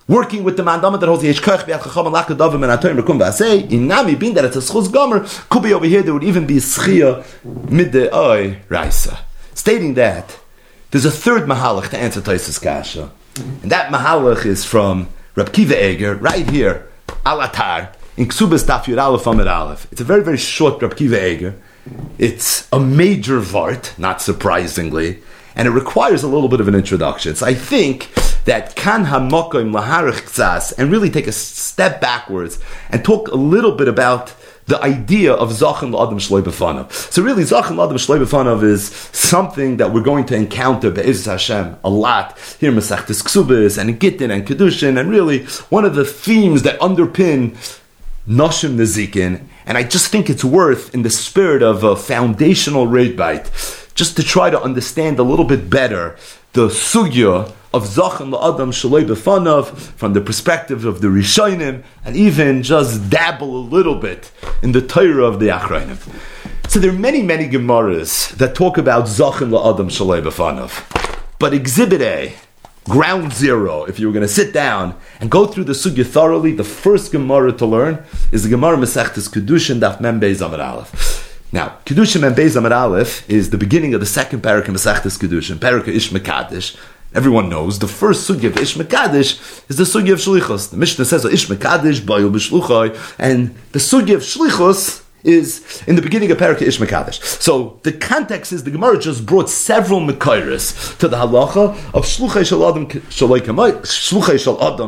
Working with the mandama that holds the Yeshkach B'yat Chacham and Laka Dovim and Atoim Rekum V'asei, in Nami, being that it's a schuz gomer, could be over here, there would even be schia midday oy raisa. Stating that, there's a third mahalach to answer Taisus Kasha. And that mahalach is from Rabbi Akiva Eiger, right here, Alatar in Ksubas Daf Yud Aleph Amid Aleph. It's a very very short Rabbi Akiva Eiger. It's a major vart, not surprisingly, and it requires a little bit of an introduction. So I think that kan hamokim laharich and really take a step backwards and talk a little bit about the idea of Zachin L'Adam Shloi B'fanav. So really, Zachin L'Adam Shloi B'fanav is something that we're going to encounter Be'ez Hashem a lot here in Masechtes Ksubis and in Gittin and Kedushin, and really one of the themes that underpin Noshim Nezikin, and I just think it's worth, in the spirit of a foundational raid bite, just to try to understand a little bit better the sugya of Zachan La'adam Shalei B'fanav from the perspective of the Rishonim and even just dabble a little bit in the Torah of the Achrayim. So there are many, many Gemaras that talk about Zachan La'adam Shalei B'fanav. But Exhibit A, ground zero, if you were going to sit down and go through the sugya thoroughly, the first Gemara to learn is the Gemara Masechtes Kedushin Daf Mem Beis Amar Aleph. Now, Kedushin Mem Beis Amar Aleph is the beginning of the second parak in Masechtes Kedushin, parak Ish Mekadesh, Everyone knows the first sugi of Ish Mekadesh is the sugi of Shlichos. The Mishnah says Ish Mekadesh, Bayu B'Shluchai, and the sugi of Shlichos is in the beginning of Parak Ish. So the context is the Gemara just brought several Mekairis to the halacha of Shluchai Shal Adam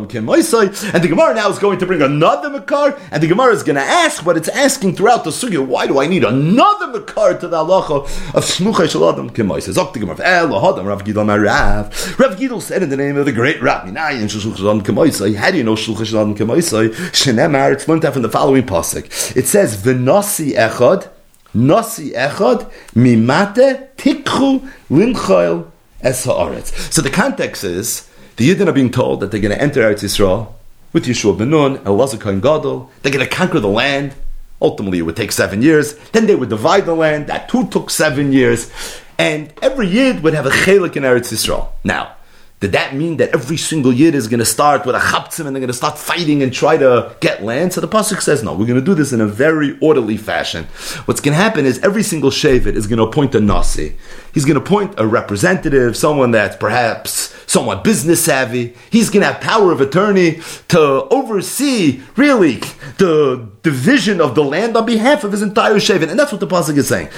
Kemaisai, and the Gemara now is going to bring another Mekar, and the Gemara is going to ask what it's asking throughout the sugya. Why do I need another Mekar to the halacha of Shluchai Shal Adam Kemaisai? Zok the Gemara eh, El Rav. Rav said in the name of the great Rabbi Nayin Shluchai Shal Adam Kemaisai. How do you know Shluchai Shal Adam Kemaisai? Shenemar. It's learned from the following pasuk. It says Nasi echad, Nasi echad, mimate tikchu limchoil es haaretz. So the context is, the Yidden are being told that they're going to enter Eretz Yisrael with Yeshua ben Nun, Elazar Kohen Gadol. They're going to conquer the land. Ultimately, it would take seven years. Then they would divide the land. That too took seven years. And every Yid would have a chelik in Eretz Yisrael. Now, did that mean that every single yid is going to start with a chaptzim and they're going to start fighting and try to get land? So the pasuk says, no, we're going to do this in a very orderly fashion. What's going to happen is every single shevet is going to appoint a nasi. He's going to appoint a representative, someone that's perhaps somewhat business savvy. He's going to have power of attorney to oversee, really, the division of the land on behalf of his entire Shevet. And that's what the Pasuk is saying.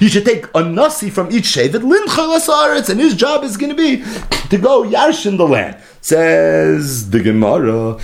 You should take a Nasi from each And his job is going to be to go Yarshin the land. Says the Gemara.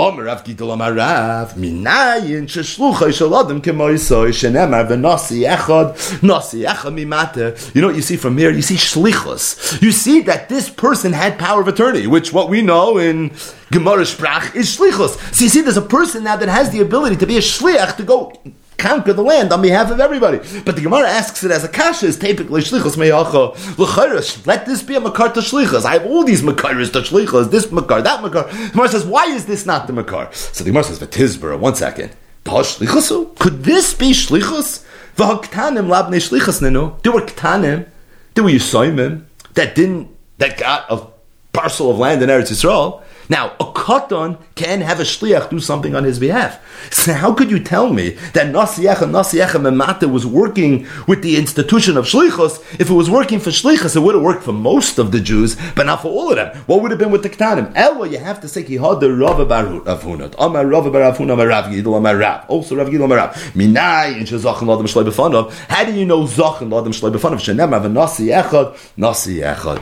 Omer Rav Gidel Rav Minayin Sheshluchay Shel Adam Kemoisoy Shenemar V'Nasi Echad Nasi Echad Mimata You know what you see from here? You see Shlichus. You see that this person had power of attorney, which what we know in Gemara Sprach is Shlichus. So you see there's a person now that has the ability to be a Shliach to go conquer the land on behalf of everybody. But the Gemara asks it as a kasha is typically shlichus meyacha. Let this be a makar to shlichus. I have all these makaris to shlichus. This makar, that makar. The Gemara says, why is this not the makar? So the Gemara says, v'tizbara. One second. Could this be shlichus? V'haktanim labne shlichus nenu. There were ktanim. There were yisoimim that didn't that got a parcel of land in Eretz Yisrael. Now, a katan can have a shliach do something on his behalf. So how could you tell me that Nasiecha Nasiecha Memata was working with the institution of shlichus? If it was working for shlichus, it would have worked for most of the Jews, but not for all of them. What would have been with the ketanim? Ella, you have to say kihad the Rava bar Avhunat. Amar Rava bar Avhunat Amar Rav Gidel Amar Rav. Also Rav Gidel Amar Rav. Minai in Shazachim Ladam Shloi Befanov. How do you know Zachin Ladam Shloi Befanov? Shenem Rav Nasi Echad Nasi Echad.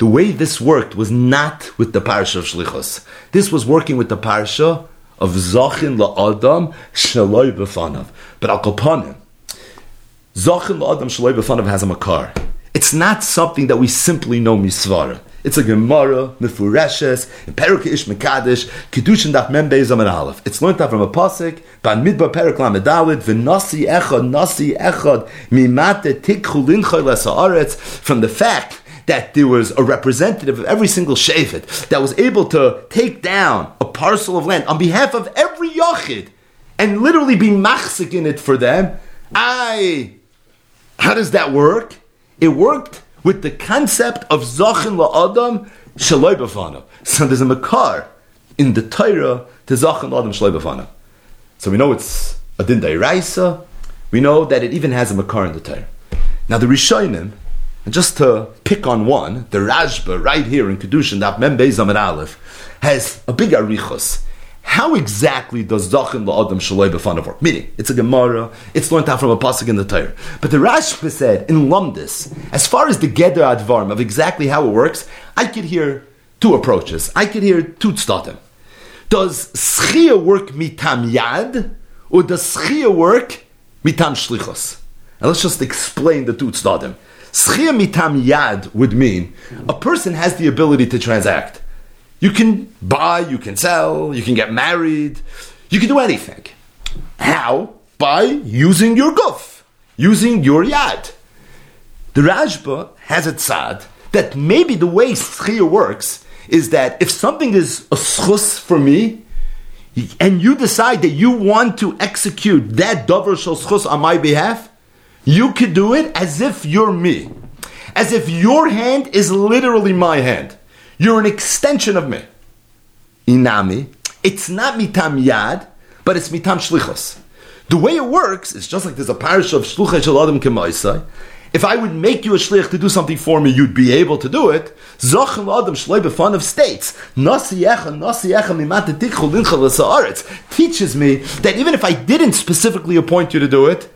The way this worked was not with the parsha of Shlichus. This was working with the parsha of Zachin la'adam shaloi b'fanav. But al kopanim, Zachin la'adam shaloi b'fanav has a makar. It's not something that we simply know misvara. It's a Gemara, Mefureshes, Perik Ish Mekadesh, Kedushin Daf Mem Beis Amar Aleph. It's learned from a pasuk, Ban Midbar Perik Lamed Dalit, V'nasi Echad, Nasi Echad, Mimate Tikhu Linchoy Lesa'aretz, from the fact that there was a representative of every single Shevet that was able to take down a parcel of land on behalf of every Yachid and literally be machzik in it for them. I, how does that work? It worked with the concept of Zachin La'adam Shaloi B'fanav. So there's a Makar in the Torah to Zachin La'adam Shaloi B'fanav. So we know it's a Din Dairaisa. We know that it even has a Makar in the Torah. Now the Rishonim, and just to pick on one, the Rashba right here in Kedushin, that Mem Beis Amid Aleph, has a big arichos. How exactly does Zachin La'adam Shaloi B'fanav work? Meaning, it's a Gemara, it's learned out from a pasuk in the Torah. But the Rashba said, in Lumdis, as far as the Geder Advarim of exactly how it works, I could hear two approaches. I could hear two tztatim. Does Schia work mitam yad, or does Schia work mitam shlichos? Now let's just explain the two tztatim. Schia mitam yad would mean a person has the ability to transact. You can buy, you can sell, you can get married, you can do anything. How? By using your guf, using your yad. The Rashba has a tzad that maybe the way schia works is that if something is a schus for me, and you decide that you want to execute that davar shel schus on my behalf, you could do it as if you're me. As if your hand is literally my hand. You're an extension of me. Inami. It's not mitam yad, but it's mitam shlichos. The way it works is just like there's a parish of shluchah shel adam kemaisai. If I would make you a shlich to do something for me, you'd be able to do it. Zochel adam shloi befun of states. Nasiyecha mimata tikchol linchal teaches me that even if I didn't specifically appoint you to do it,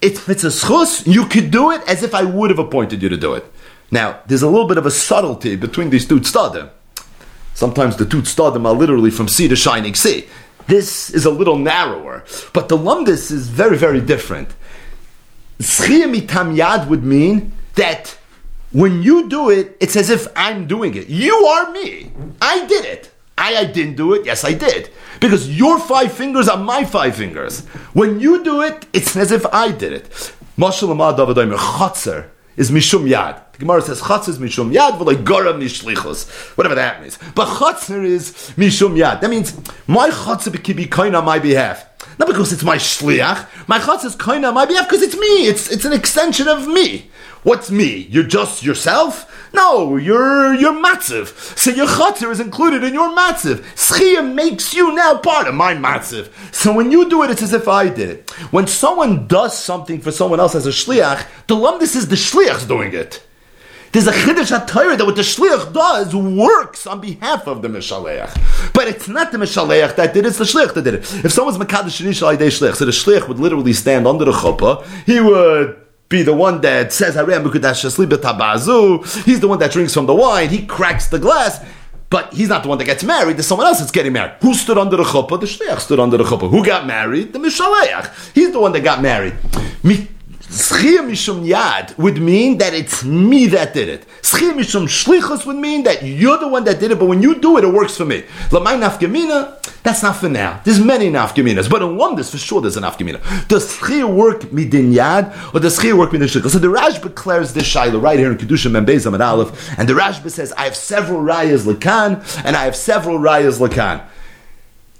if it's a schus, you could do it as if I would have appointed you to do it. Now, there's a little bit of a subtlety between these two tztadim. Sometimes the two tztadim are literally from sea to shining sea. This is a little narrower, but the lumdis is very, very different. Schia yad would mean that when you do it, it's as if I'm doing it. You are me. I did it. I, I didn't do it. Yes, I did. Because your five fingers are my five fingers. When you do it, it's as if I did it. Mashal Chotzer is Mishum Yad. The Gemara says Chotzer is Mishum Yad, but like Goram Nishlichos. Whatever that means. But Chotzer is Mishum Yad. That means my Chotzer can be kind on my behalf. Not because it's my shliach. My chutz is kind on my behalf because it's me. It's, it's an extension of me. What's me? You're just yourself? No, you're you're matziv. So your chutzner is included in your matziv. Schia makes you now part of my matziv. So when you do it, it's as if I did it. When someone does something for someone else as a shliach, the lumdis is the shliach's doing it. There's a chiddush atayr that what the shliach does works on behalf of the mishaleach, but it's not the mishaleach that did it; it's the shliach that did it. If someone's shenishal shliach, so the shliach would literally stand under the chuppah, he would be the one that says He's the one that drinks from the wine. He cracks the glass. But he's not the one that gets married. There's someone else that's getting married. Who stood under the chuppah? The shliach stood under the chuppah. Who got married? The mishaleach. He's the one that got married. Mishum yad would mean that it's me that did it. Shlichus um would mean that you're the one that did it, but when you do it, it works for me. Lamai nafgamina, that's not for now. There's many nafgaminas, but in one, there's for sure there's a nafgamina. Does schia work midin yad, or does schia work midin shlichus? So the Rashba declares this shaila right here in Kedusha Membez and Aleph, and the Rashba says, I have several rayas lakan, and I have several rayas lakan.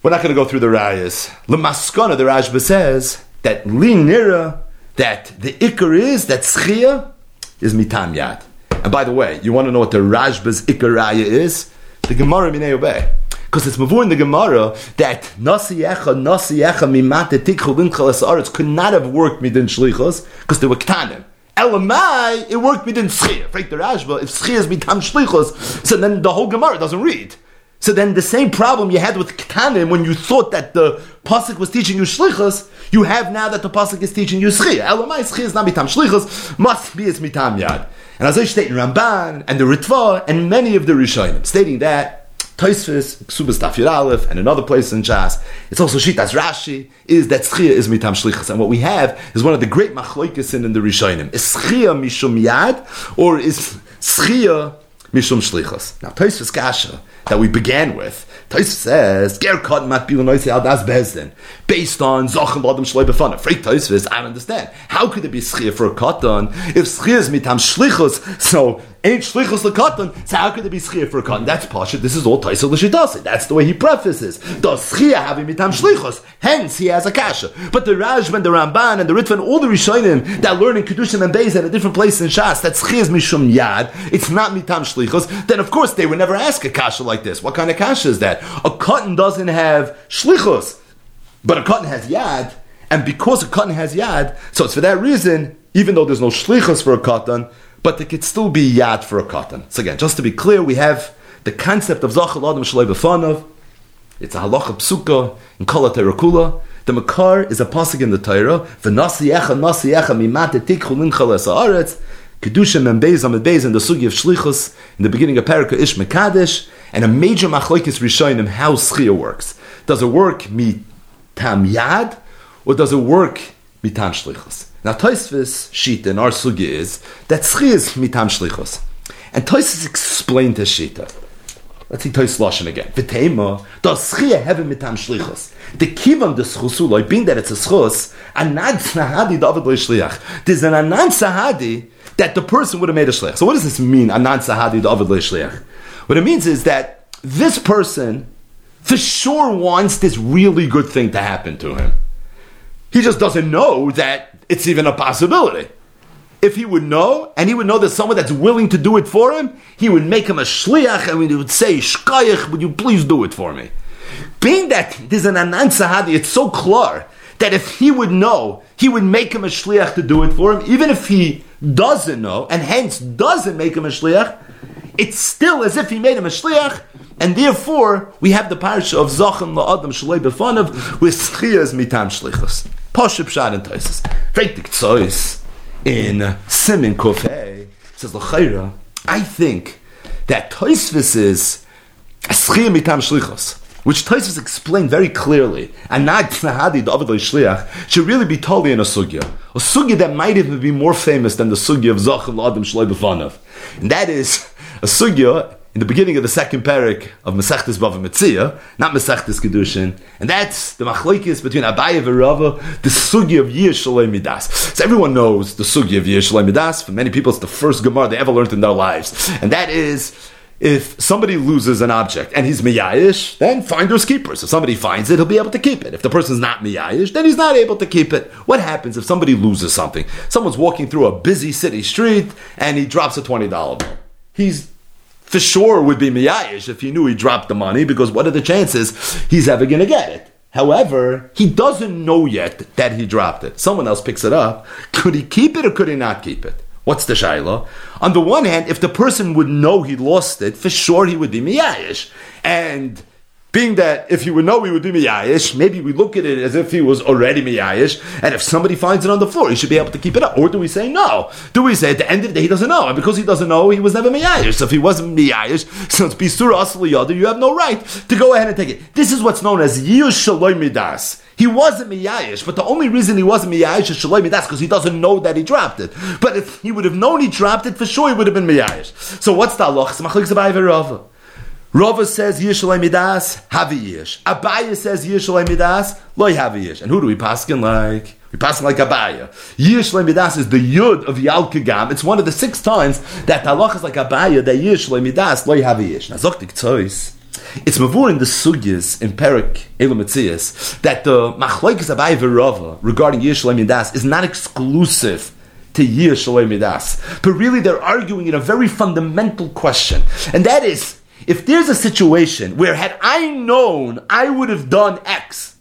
We're not going to go through the rayas. Lamaskana, the Rashba says, that li nira, that the ikar is that schia is mitam yad. And by the way, you want to know what the Rashba's Ikaraya is? The Gemara Minei Obey. Because it's mavur in the Gemara that Nasi Echa, Nasi Echa, Mimate Tikhu Limchal Aretz could not have worked midin Shlichos because they were Ktanim. Elamai, it worked midin Schia. Frank the Rashba, if Schia is mitam Shlichos, so then the whole Gemara doesn't read. So then the same problem you had with Ktanim when you thought that the Pasuk was teaching you Shlichus, you have now that the Pasuk is teaching you Schia. Elamai, Schia is not mitam Shlichus, must be its mitam Yad. And as I state in Ramban and the Ritva and many of the Rishonim, stating that Toisvis, Ksubas Tafir Aleph, and another place in Jas, it's also Shitas Rashi, is that Schia is mitam shlichus. And what we have is one of the great machloikis in the Rishonim. Is Schia mishum yad, or is Schia mishum shlichus? Now, Toisvis Kasha, that we began with, Tais says, Ger kat mat bilanoisi al das bezdin. Based on Zachem Adam Shloi Befana. Freik Tais I don't understand. How could it be schia for a katan if schia is mitam shlichus, so ain't shlichus lekatan, so how could it be schia for a katan? That's pasha. This is all Taisel L'shidasi. That's the way he prefaces. Does schia have mitam shlichus? Hence, he has a kasha. But the Rajman, the Ramban, and the Ritva, and all the Rishonim that learn in Kedushim and Beis at a different place in Shas, that schia is mishum yad, it's not mitam shlichus, then of course they would never ask a kasha like this. What kind of kasha is that? A cotton doesn't have shlichus, but a cotton has yad, and because a cotton has yad, so it's for that reason, even though there's no shlichus for a cotton, but it could still be yad for a cotton. So again, just to be clear, we have the concept of zachal adam shalei b'fanav. It's a halacha psuka in kala terakula. The makar is a pasuk in the Torah. V'nasi echa nasi echa mimate tikchul inchal es Kedusha and Beis Amid the Sugi of Shlichus in the beginning of Perika Ish Mekadesh and a major machlokes Rishonim how Schia works. Does it work mitam yad or does it work mitam Shlichus? Now Toisvis Shita in our Sugi is that is mitam Shlichus. And Toisvis explained the Shita. Let's see Tois Lashon again. V'teima, Schia have a mitam Shlichus? The kivam the schusu, like being that it's a schus, anad sahadi David shliach. There's an anad sahadi that the person would have made a shliach. So what does this mean? Anan sahadi david shliach. What it means is that this person for sure wants this really good thing to happen to him. He just doesn't know that it's even a possibility. If he would know, and he would know there's someone that's willing to do it for him, he would make him a shliach and he would say, Shkayach, would you please do it for me? Being that there's an Anan Sahadi, it's so clear that if he would know, he would make him a shliach to do it for him, even if he doesn't know, and hence doesn't make him a shliach, it's still as if he made him a shliach, and therefore we have the parsha of Zachem la'adam shalei b'fanav with schiyas mitam shlichus. Pashup shad and taisis. Veitik in Simin Kofei says l'chayra. I think that Toisvis is a schiyah mitam shlichus which Taisus explained very clearly, and not Tzahadi, the Avid Shliach, should really be totally in a sugya. A sugya that might even be more famous than the sugya of Zachal Adam Shloi B'fanav. And that is a sugya in the beginning of the second parak of Masechtes Bava Metzia, not Masechtes Kedushin, and that's the machlekes between Abaye and Rava, the sugi of Yir Shalom Midas. So everyone knows the sugi of Yir Shalom Midas. For many people, it's the first Gemara they ever learned in their lives, and that is if somebody loses an object and he's miyayish, then finders keepers. If somebody finds it, he'll be able to keep it. If the person's not miyayish, then he's not able to keep it. What happens if somebody loses something? Someone's walking through a busy city street and he drops a $20 bill. He's for sure would be miyayish if he knew he dropped the money because what are the chances he's ever going to get it? However, he doesn't know yet that he dropped it. Someone else picks it up. Could he keep it or could he not keep it? What's the shaila? On the one hand, if the person would know he lost it, for sure he would be miyayish. And being that if he would know he would be miyayish, maybe we look at it as if he was already miyayish, and if somebody finds it on the floor, he should be able to keep it up. Or do we say no? Do we say at the end of the day he doesn't know, and because he doesn't know, he was never miyayish. So if he wasn't miyayish, since bisura asli you have no right to go ahead and take it. This is what's known as yish shaloi midas. He wasn't miyayish, but the only reason he wasn't miyayish is shaloi midas because he doesn't know that he dropped it. But if he would have known he dropped it, for sure he would have been miyayish. So what's the halach? Rava says Yishalei Midas, Havi Yish. Abaya says Yishalei Midas, Loi Havi Yish. And who do we paskin like? We paskin like Abaya. Yishalei Midas is the Yud of Yalkagam. It's one of the six times that halach is like Abaya, that Yishalei Midas, Loi Havi Yish. Now Zoktik Tzois. It's mavur in the sugyas in Perik Elometzias that the machlokes Abaya Rava regarding Yishalei Midas is not exclusive to Yir Midas. But really, they're arguing in a very fundamental question, and that is if there's a situation where had I known I would have done X,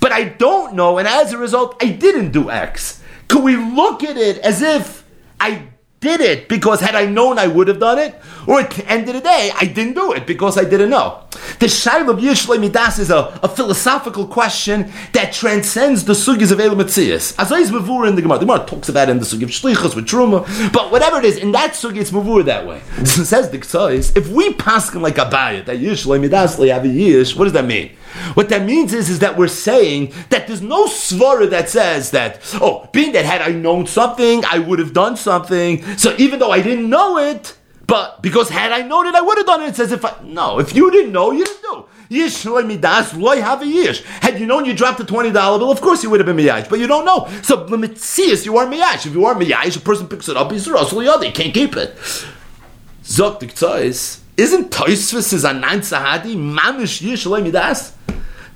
but I don't know, and as a result, I didn't do X, could we look at it as if I did it because had I known I would have done it, or at the end of the day, I didn't do it because I didn't know. The Shail of Yishlei Midas is a, a, philosophical question that transcends the sugis of Elam Metzias. As I is Mavur in the Gemara. The Gemara talks about it in the sugi of Shlichus with Truma, but whatever it is, in that sugi it's Mavur that way. says the Ktsois, if we pass him like a bayat, that Yishlei Midas Yish, what does that mean? What that means is, is that we're saying that there's no svara that says that, oh, being that had I known something, I would have done something. So even though I didn't know it, but because had I known it, I would have done it. It says if I, no, if you didn't know, you didn't know. Yish midas loy have a yish. Had you known you dropped a twenty dollar bill, of course you would have been miyash, but you don't know. So lemitzias, you are miyash. If you are miyash, a person picks it up, he's russell the can't keep it. Zok the isn't Toisvis is a nine sahadi mamish yish midas?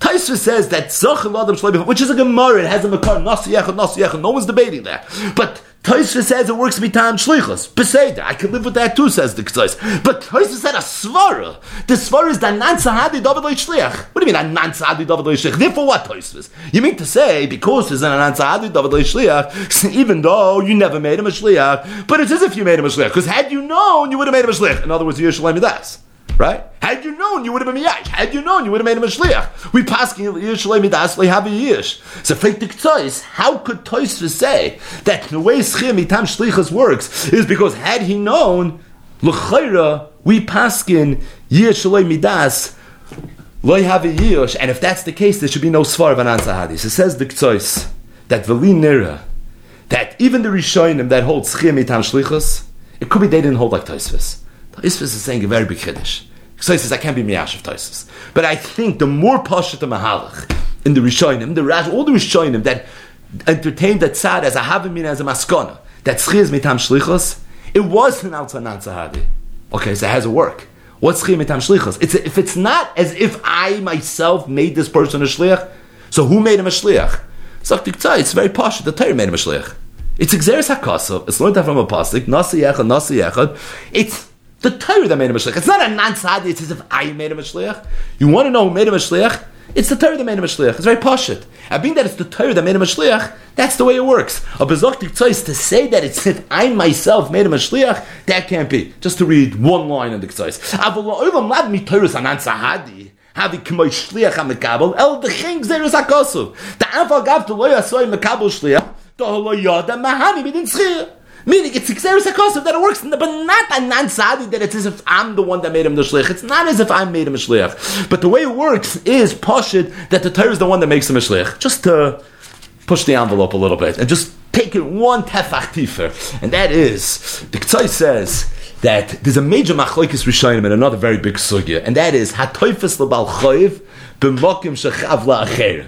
Taisva says that Zachel Adam Shleim, which is a Gemara, it has a Makar, Nasi no one's debating that. But Taisva says it works time Shlichus. Beseder, I can live with that too, says the Ktsois. But Taisva said a Svara. The Svara is the Nan Sahadi David Shliach. What do you mean, a Nan Sahadi David Shliach? Therefore, what Taisva You mean to say, because there's an Nan Sahadi David Shliach, even though you never made him a Shliach, but it's as if you made him a Shliach, because had you known, you would have made him a Shliach. In other words, you should let Yerushalayim Das. Right? Had you known, you would have been miyash. Had you known, you would have made him a shliach. We pasking Yerushalayim midas a yish. So fake toys. How could Toys say that the way schim mitam shlichas works is because had he known, l'chayra we paskin Yerushalayim midas a yish. And if that's the case, there should be no svar of an. It says the Ktsois that v'li nira that even the Rishonim that hold schim mitam shlichas, it could be they didn't hold like Toysvis. Toysvis is saying a very big kiddush. So he says, I can't be miyash of But I think the more pashat the mahalach in the Rishonim, the Rash, all the Rishonim that entertained that tzad as a havimina, as a maskana, that schiz mitam shlichos, it was an altanan tzahadi. Okay, so how does it work? What's schiz mitam shlichos? It's if it's not as if I myself made this person a shliach, so who made him a shliach? It's very posh. The Torah made him a shliach. It's exeris hakasa. It's learned from a pasuk. Nasi echad, nasi echad. It's the Torah that made him a shliach. It's not a non It's as if I made him a shliach. You want to know who made him a shliach? It's the Torah that made him a shliach. It's very poshut. And being that it's the Torah that made him a shliach, that's the way it works. A bezoktik tzois to say that it's if I myself made him a shliach, that can't be. Just to read one line in the tzois. Avol lad mi Torah sanan sahadi. Havi k'moy shliach ha-mekabel, el d'ching zerus ha-kosu. The anfal gav to lo yasoy mekabel shliach, to lo yada mahani bidin tzchir. Meaning it's Xeris HaKosav that it works, but not a non-sadi that it's as if I'm the one that made him the shlich. It's not as if I made him a shlich. But the way it works is Pashid that the Torah is the one that makes him a. Just to push the envelope a little bit and just take it one tefach tifer. And that is, the K'tzai says, that there's a major machlokes rishonim and another very big sugya, and that is hatoifes lebal choiv b'mokim shechav la'acher.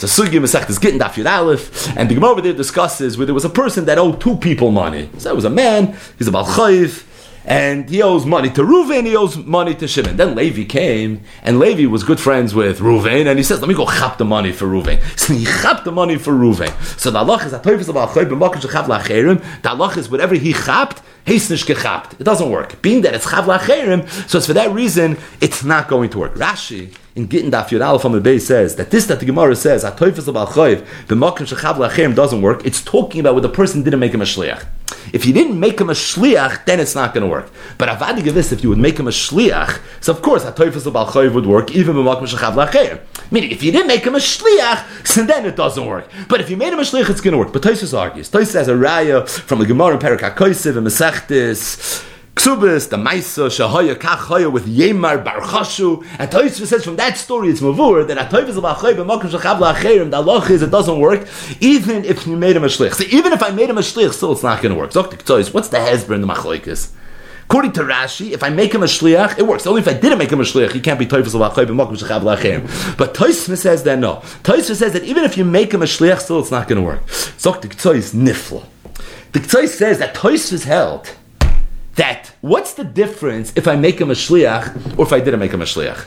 It's a sugi Masechtas Gittin Daf Yud Aleph, and the Gemara there discusses where there was a person that owed two people money. So it was a man, he's about chayiv, and he owes money to Ruvain, he owes money to Shimon. Then Levi came, and Levi was good friends with Ruvain, and he says, let me go chap the money for Ruvain. So he chap the money for Ruvain. So the Allah is a the Allah is whatever he chapped, It doesn't work. Being that it's chav lacherim, so it's for that reason it's not going to work. Rashi in Gittin Daf Yud Aleph the base says that this that the Gemara says atoyfus abal choiv b'makim shechav lacherim doesn't work. It's talking about where the person didn't make him a shliach. If you didn't make him a shliach, then it's not going to work. But avadi this, if you would make him a shliach, so of course atoyfus abal choiv would work even b'makim shechav lacherim. Meaning, if you didn't make him a shliach, so then it doesn't work. But if you made him a shliach, it's going to work. But Toysus argues. Toysus has a raya from the Gemara in Perak HaKoisiv and Masechtis. Ksubis, the Maisa, Shahaya, Kachaya with Yemar Barchashu. And Toysus says from that story, it's Mavur, that Atoyvis of Achoy, B'makim Shachav La'acherim, the Allah is it doesn't work, even if you made him a shlich. So even if I made him a shlich, still it's not going to work. Zoktik Toyus, what's the Hezber in the Machloikis? According to Rashi, if I make him a shliach, it works. Only if I didn't make him a shliach, he can't be toifus But Toisma says that no. Toisma says that even if you make him a shliach, still it's not going to work. Zok the Ktsois nifla. The Ktsois says that Toisma held that what's the difference if I make him a shliach or if I didn't make him a shliach?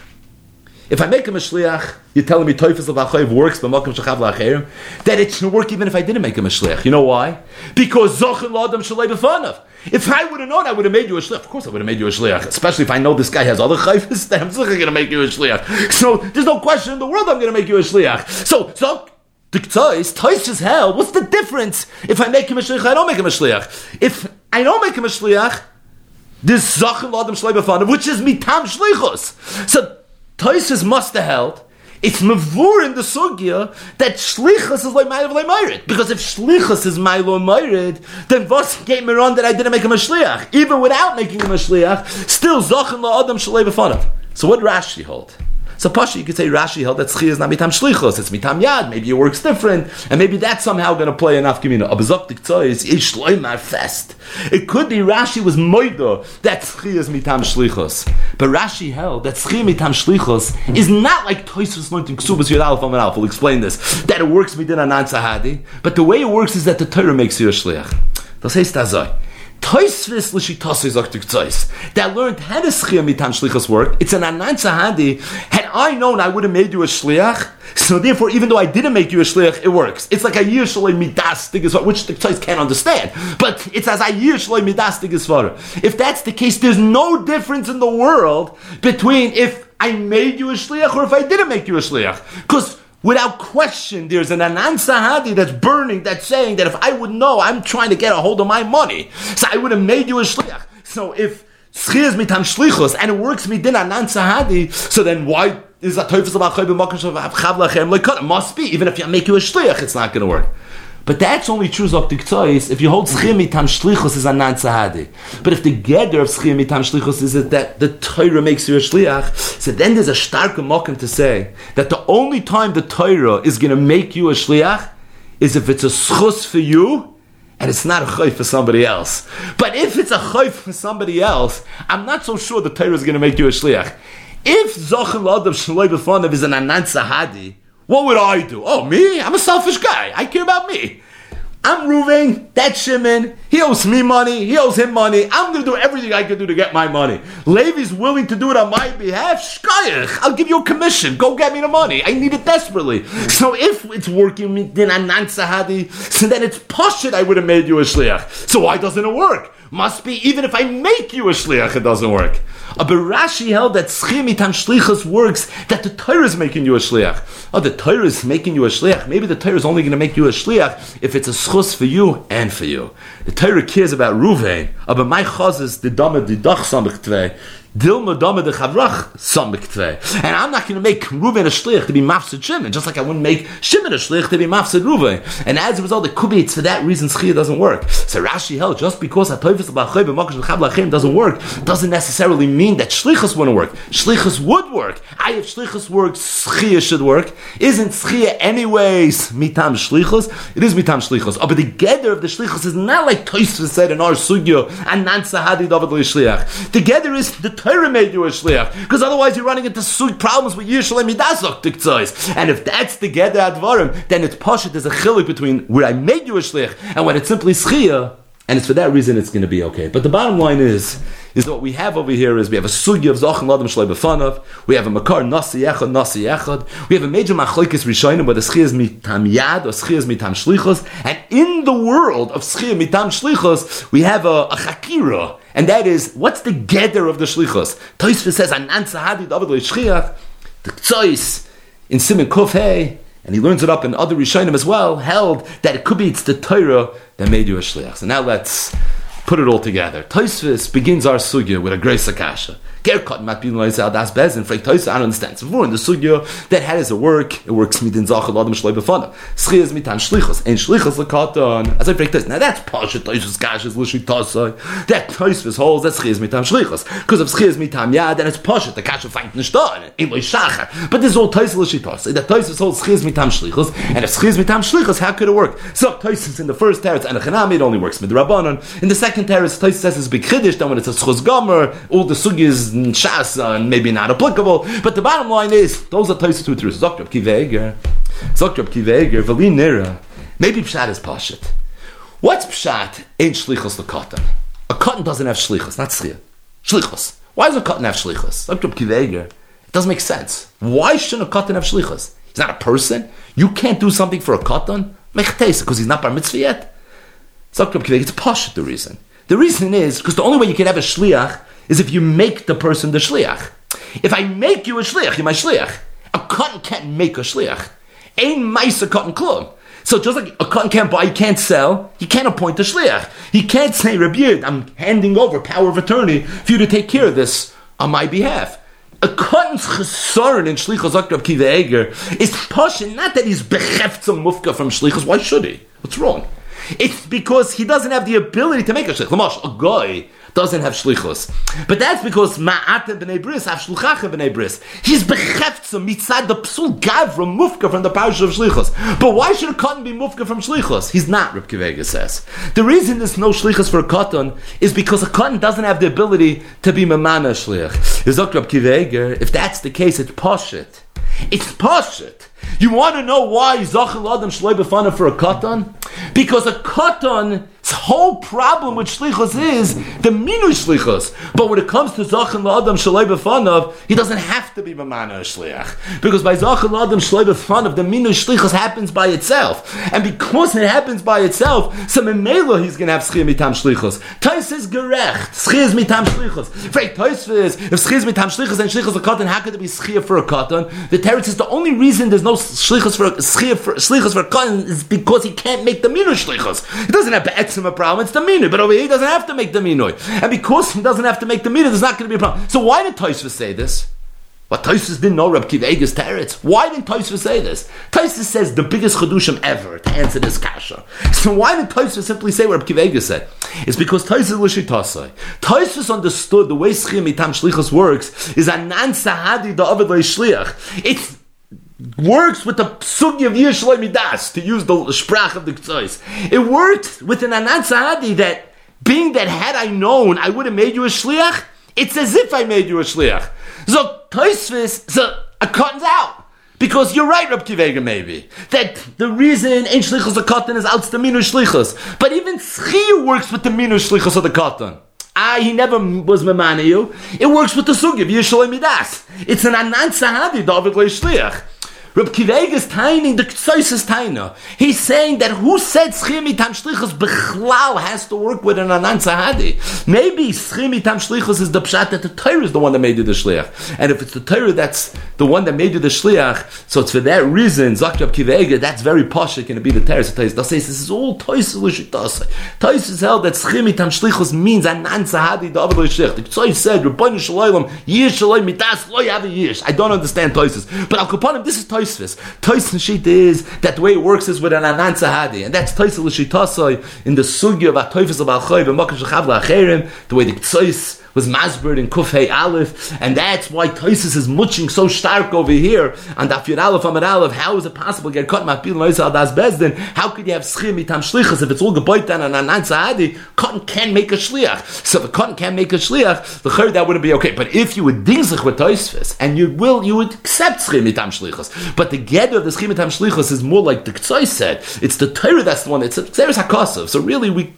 If I make him a shliach, you're telling me Toifus of Achayev works, but Malkum Shachav La'achayim, that it should work even if I didn't make him a shliach. You know why? Because Zochin La'adam Shalei B'fanav. If I would have known, I would have made you a shliach. Of course, I would have made you a shliach. Especially if I know this guy has other chayfas, then I'm still going to make you a shliach. So there's no question in the world I'm going to make you a shliach. So, so the Ktsois, Tois is hell. What's the difference if I make him a shliach? I don't make him a shliach. If I don't make him a shliach, this Zachem Adam Shlei B'fanav, which is mitam shlichus. So Toises must have held it's mavur in the sugya that shlichus is like ma'il v'lei Because if shlichus is ma'il v'lei then vos me on that I didn't make him a shliach. Even without making him a shliach, still zachin la'adam shalei b'fanav. So what Rashi hold? So Pasha, you could say Rashi held that Tzchi is not mitam shlichos, it's mitam yad. Maybe it works different, and maybe that's somehow going to play loimar fest. It could be Rashi was moido that Tzchi is mitam shlichos, but Rashi held that Tzchi mitam shlichos is not like Toisus learned in Ksubas Yud Aleph. We'll explain this. That it works within anan nan sahadi, but the way it works is that the Torah makes you a shliach. Das heißt also, Toisvis l'shitasi zaktik tzais. That learned how does schia mitan shlichus work. It's an anan sahadi. Had I known, I would have made you a shliach. So therefore, even though I didn't make you a shliach, it works. It's like a yir midas which the tzais can't understand. But it's as a yir midas If that's the case, there's no difference in the world between if I made you a shliach or if I didn't make you a shliach. Because Without question, there's an Anan Sahadi that's burning, that's saying that if I would know, I'm trying to get a hold of my money. So I would have made you a shliach. So if Schiz mitam shlichus, and it works midin Anan Sahadi, so then why is that Teufels of Achoy b'makom shav chavlachem like It must be. Even if you make you a shliach, it's not going to work. But that's only true of Tiktois if you hold Schim mitam shlichus is a nan sahadi. But if the gather of Schim mitam shlichus is that the Torah makes you a shliach, so then there's a stark mokum to say that the only time the Torah is going to make you a shliach is if it's a schus for you and it's not a chayf for somebody else. But if it's a chayf for somebody else, I'm not so sure the Torah is going to make you a shliach. If Zochel Adam Shaloi B'Fonav is an Anan Sahadi, what would I do? Oh, me? I'm a selfish guy. I care about me. I'm Ruvain, that's Shimon. He owes me money. He owes him money. I'm to do everything I can do to get my money. Levi's willing to do it on my behalf. Shkayach, I'll give you a commission. Go get me the money. I need it desperately. So if it's working, then I'm not sahadi. So then it's poshut. I would have made you a shliach. So why doesn't it work? Must be even if I make you a shliach, it doesn't work. A Barashi held that schimitan shlichus works that the Torah is making you a shliach. Oh, the Torah is making you a shliach. Maybe the Torah is only going to make you a shliach if it's a schus for you and for you. The Torah cares about Ruvain. Aber my chazes the dama the dach samich Dilma dama de chavrach samiktre. And I'm not going to make Reuven a shlich to be mafsid Shimon, just like I wouldn't make Shimon a shlich to be mafsid Reuven. And as a result, it could be it's for that reason schia doesn't work. So Rashi held just because hatoifis b'achay b'makash l'chav doesn't work doesn't necessarily mean that shlichus wouldn't work. Shlichus would work. I if shlichus works, schia should work. Isn't schia anyways mitam shlichus? It is mitam shlichus. Oh, but the of the shlichus is not like Toysva said in our sugya and nan sahadi david shliach. The is the Torah made you a shliach, because otherwise you're running into suit problems with Yishalem Midazok Tiktzais. And if that's the Geder Advarim, then it's Pashat, there's a chilik between where I made you a shliach and when it's simply Schia, and it's for that reason it's going to be okay. But the bottom line is, is what we have over here is we have a sugya of Zachan Ladam Shlei B'fanav, we have a Makar Nasi Echad, Nasi Echad, we have a major Machlokes Rishonim where the Schia is mitam Yad or Schia is mitam Shlichos, and in the world of Schia mitam Shlichos, we have a, a Chakira, and that is, what's the gather of the Shlichos? Toisva says, Anan Sahadi David Shchiach, the Ktsois, in Simon Kuf and he learns it up in other Rishonim as well, held that it could be it's the Torah that made you a Shliach. So now let's put it all together. Toisvis begins our sugya with a grace akasha. Gerkot bin lois al das bezin freik tois I understand. So in the sugya that how does it work? It works mit den Sachen adam shloi befana. Schias mit an shlichos ein shlichos lekatan. As I freik tois. Now that's pasha tois kash is tosai. That tois was holds that schias mit an shlichos. Because of schias mit am yeah then it's pasha the kash find nicht. In lois shacha. But this all tois lushi tosai. That tois was holds schias mit am shlichos and if schias mitam shlichos how could it work? So tois in the first teretz and a chanami it only works the rabbanon. In the second teretz tois says it's big then when it's a schos gomer all the sugyas shas and uh, maybe not applicable. But the bottom line is those are Tosis two truths. Dr. Kiveger, Dr. Kiveger, Vali Nira. Maybe pshat is pashit. What's pshat? Ain't shlichus cotton. A cotton doesn't have shlichus, not schia. Shlichus. Why does a cotton have shlichus? Dr. Kiveger. It doesn't make sense. Why shouldn't a cotton have shlichus? He's not a person. You can't do something for a katan. Because he's not bar mitzvah yet. It's posh the reason. The reason is because the only way you can have a shliach is if you make the person the shliach. If I make you a shliach, you're my shliach. A cotton can't make a shliach. Ain't mice a cotton club. So just like a cotton can't buy, he can't sell, he can't appoint a shliach. He can't say, Rabbi, I'm handing over power of attorney for you to take care of this on my behalf. A cotton's chesaron in shlichus Akrav Kiva Eger is pushing, not that he's becheftzim mufka from shlichus, why should he? What's wrong? It's because he doesn't have the ability to make a shlich. Lamash, a guy doesn't have shlichus. But that's because ma'atem b'nei bris have shluchacha b'nei bris. He's becheftzim mitzad the psul gavra mufka from the parish of shlichus. But why should a cotton be mufka from shlichus? He's not, Reb Kivega says. The reason there's no shlichus for a cotton is because a cotton doesn't have the ability to be mamana shlich. Is Reb if that's the case, it's poshit. It's poshit. You want to know why Zachal Adam Shloi Befana for a katan? Because a katan whole problem with shlichus is the minu shlichus. But when it comes to zachin la'adam shalei b'fanav, he doesn't have to be mamana shliach because by zachin la'adam shalei b'fanav, the minu shlichus happens by itself, and because it happens by itself, so memelo he's going to have schir mitam shlichus. Tais is gerecht, schir is mitam shlichus. Frank Tais is if schir is mitam shlichus and shlichus a katan, how could it be schir for a katan? The teretz is the only reason there's no shlichus for schir for shlichus for katan is because he can't make the minu shlichus. He doesn't have be'etzim a problem, it's the minu. But over here, he doesn't have to make the minui. And because he doesn't have to make the minu, there's not going to be a problem. So why did Tosfos say this? But Tosfos didn't know Reb Kiva Eger's teretz. Why didn't Tosfos say this? Tosfos says the biggest chedushim ever to answer this kasha. So why did Tosfos simply say what Reb Kiva said? It's because Tosfos l'shitasai. Tosfos understood the way schim itam shlichus works is anan sahadi da avid shliach. It's works with the sugi of Yishloi Midas, to use the sprach of the Ktsois. It worked with an Anat Sahadi that, being that had I known I would have made you a Shliach, it's as if I made you a Shliach. So, Toisvis, so, a cotton's out. Because you're right, Rab Kivega, maybe. That the reason in Shlichus a cotton is out the Minu. But even Schia works with the Minu Shlichus of the cotton. Ah, he never was memana you. It works with the sugi of Yishalei Midas. It's an anan sahadi, David Shliach. Reb Kiveg is tiny, the Ktsois is tiny. He's saying that who said Schimi Tam Shlichus Bechlal has to work with an Anan Sahadi. Maybe Schimi Tam Shlichus is the Pshat that the Torah is the one that made you the Shliach. And if it's the Torah that's the one that made you the Shliach, so it's for that reason, Zak Reb Kiveg, that's very posh, it can be the Torah. So says this is all Lishitase. Tois is held that Schimi Tam Shlichus means Anan Sahadi, the Avod Lishich. The Ktsois said, Rabbeinu Shalayim, Yish Shalayim Mitas, Lo Yavi Yish. I don't understand Toises. But Al Kapanim, this is Tois Toisvis. Toisvis sheet is that the way it works is with an anan sahadi, and that's Toisvis l'shitasoi in the sugi of a Toisvis of al choy the way the Tsois was Masbert in Kufay Aleph, and that's why Toisus is muching so stark over here on Dafir Aleph Amar Aleph. How is it possible to get cut Mapil Noisa Das Bezdin? How could you have Schir mitam shlichas if it's all geboit on an Anan Saadi? Cotton can make a shliach. So if cotton can make a shliach, the chayr that wouldn't be okay. But if you would dingzich with Toisfis, and you will, you would accept Schir mitam shlichas. But the get of the Schir mitam shlichas is more like the Ktsoy said. It's the Torah that's the one. It's a Xeris HaKosov. So really, we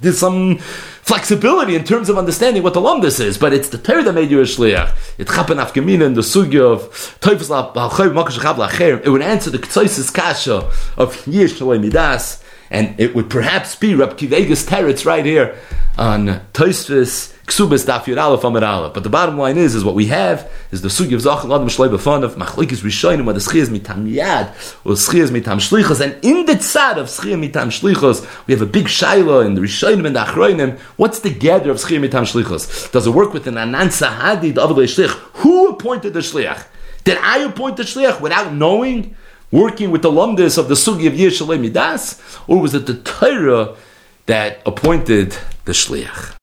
there's some flexibility in terms of understanding what the lumdus is, but it's the Torah that made you a shliach. It chapen afgemina in the sugya of toifus makash chav It would answer the ktsoisis kasha of yish midas, and it would perhaps be Rab Kivegas teretz right here on Toisvis Daf. But the bottom line is, is what we have is the sugi of Zachal Adam Shloi B'Fon of Machlikis Rishonim where the Schias Mitam Yad or Schias Mitam Shlichos and in the tzad of Schia Mitam Shlichos we have a big Shaila in the Rishonim and the Achroinim what's the gather of Schia Mitam Shlichos? Does it work with an Anan Sahadi the Avadei Shlich? Who appointed the Shliach? Did I appoint the Shliach without knowing? Working with the lumdis of the sugi of Yishalei Midas? Or was it the Torah that appointed the shliach.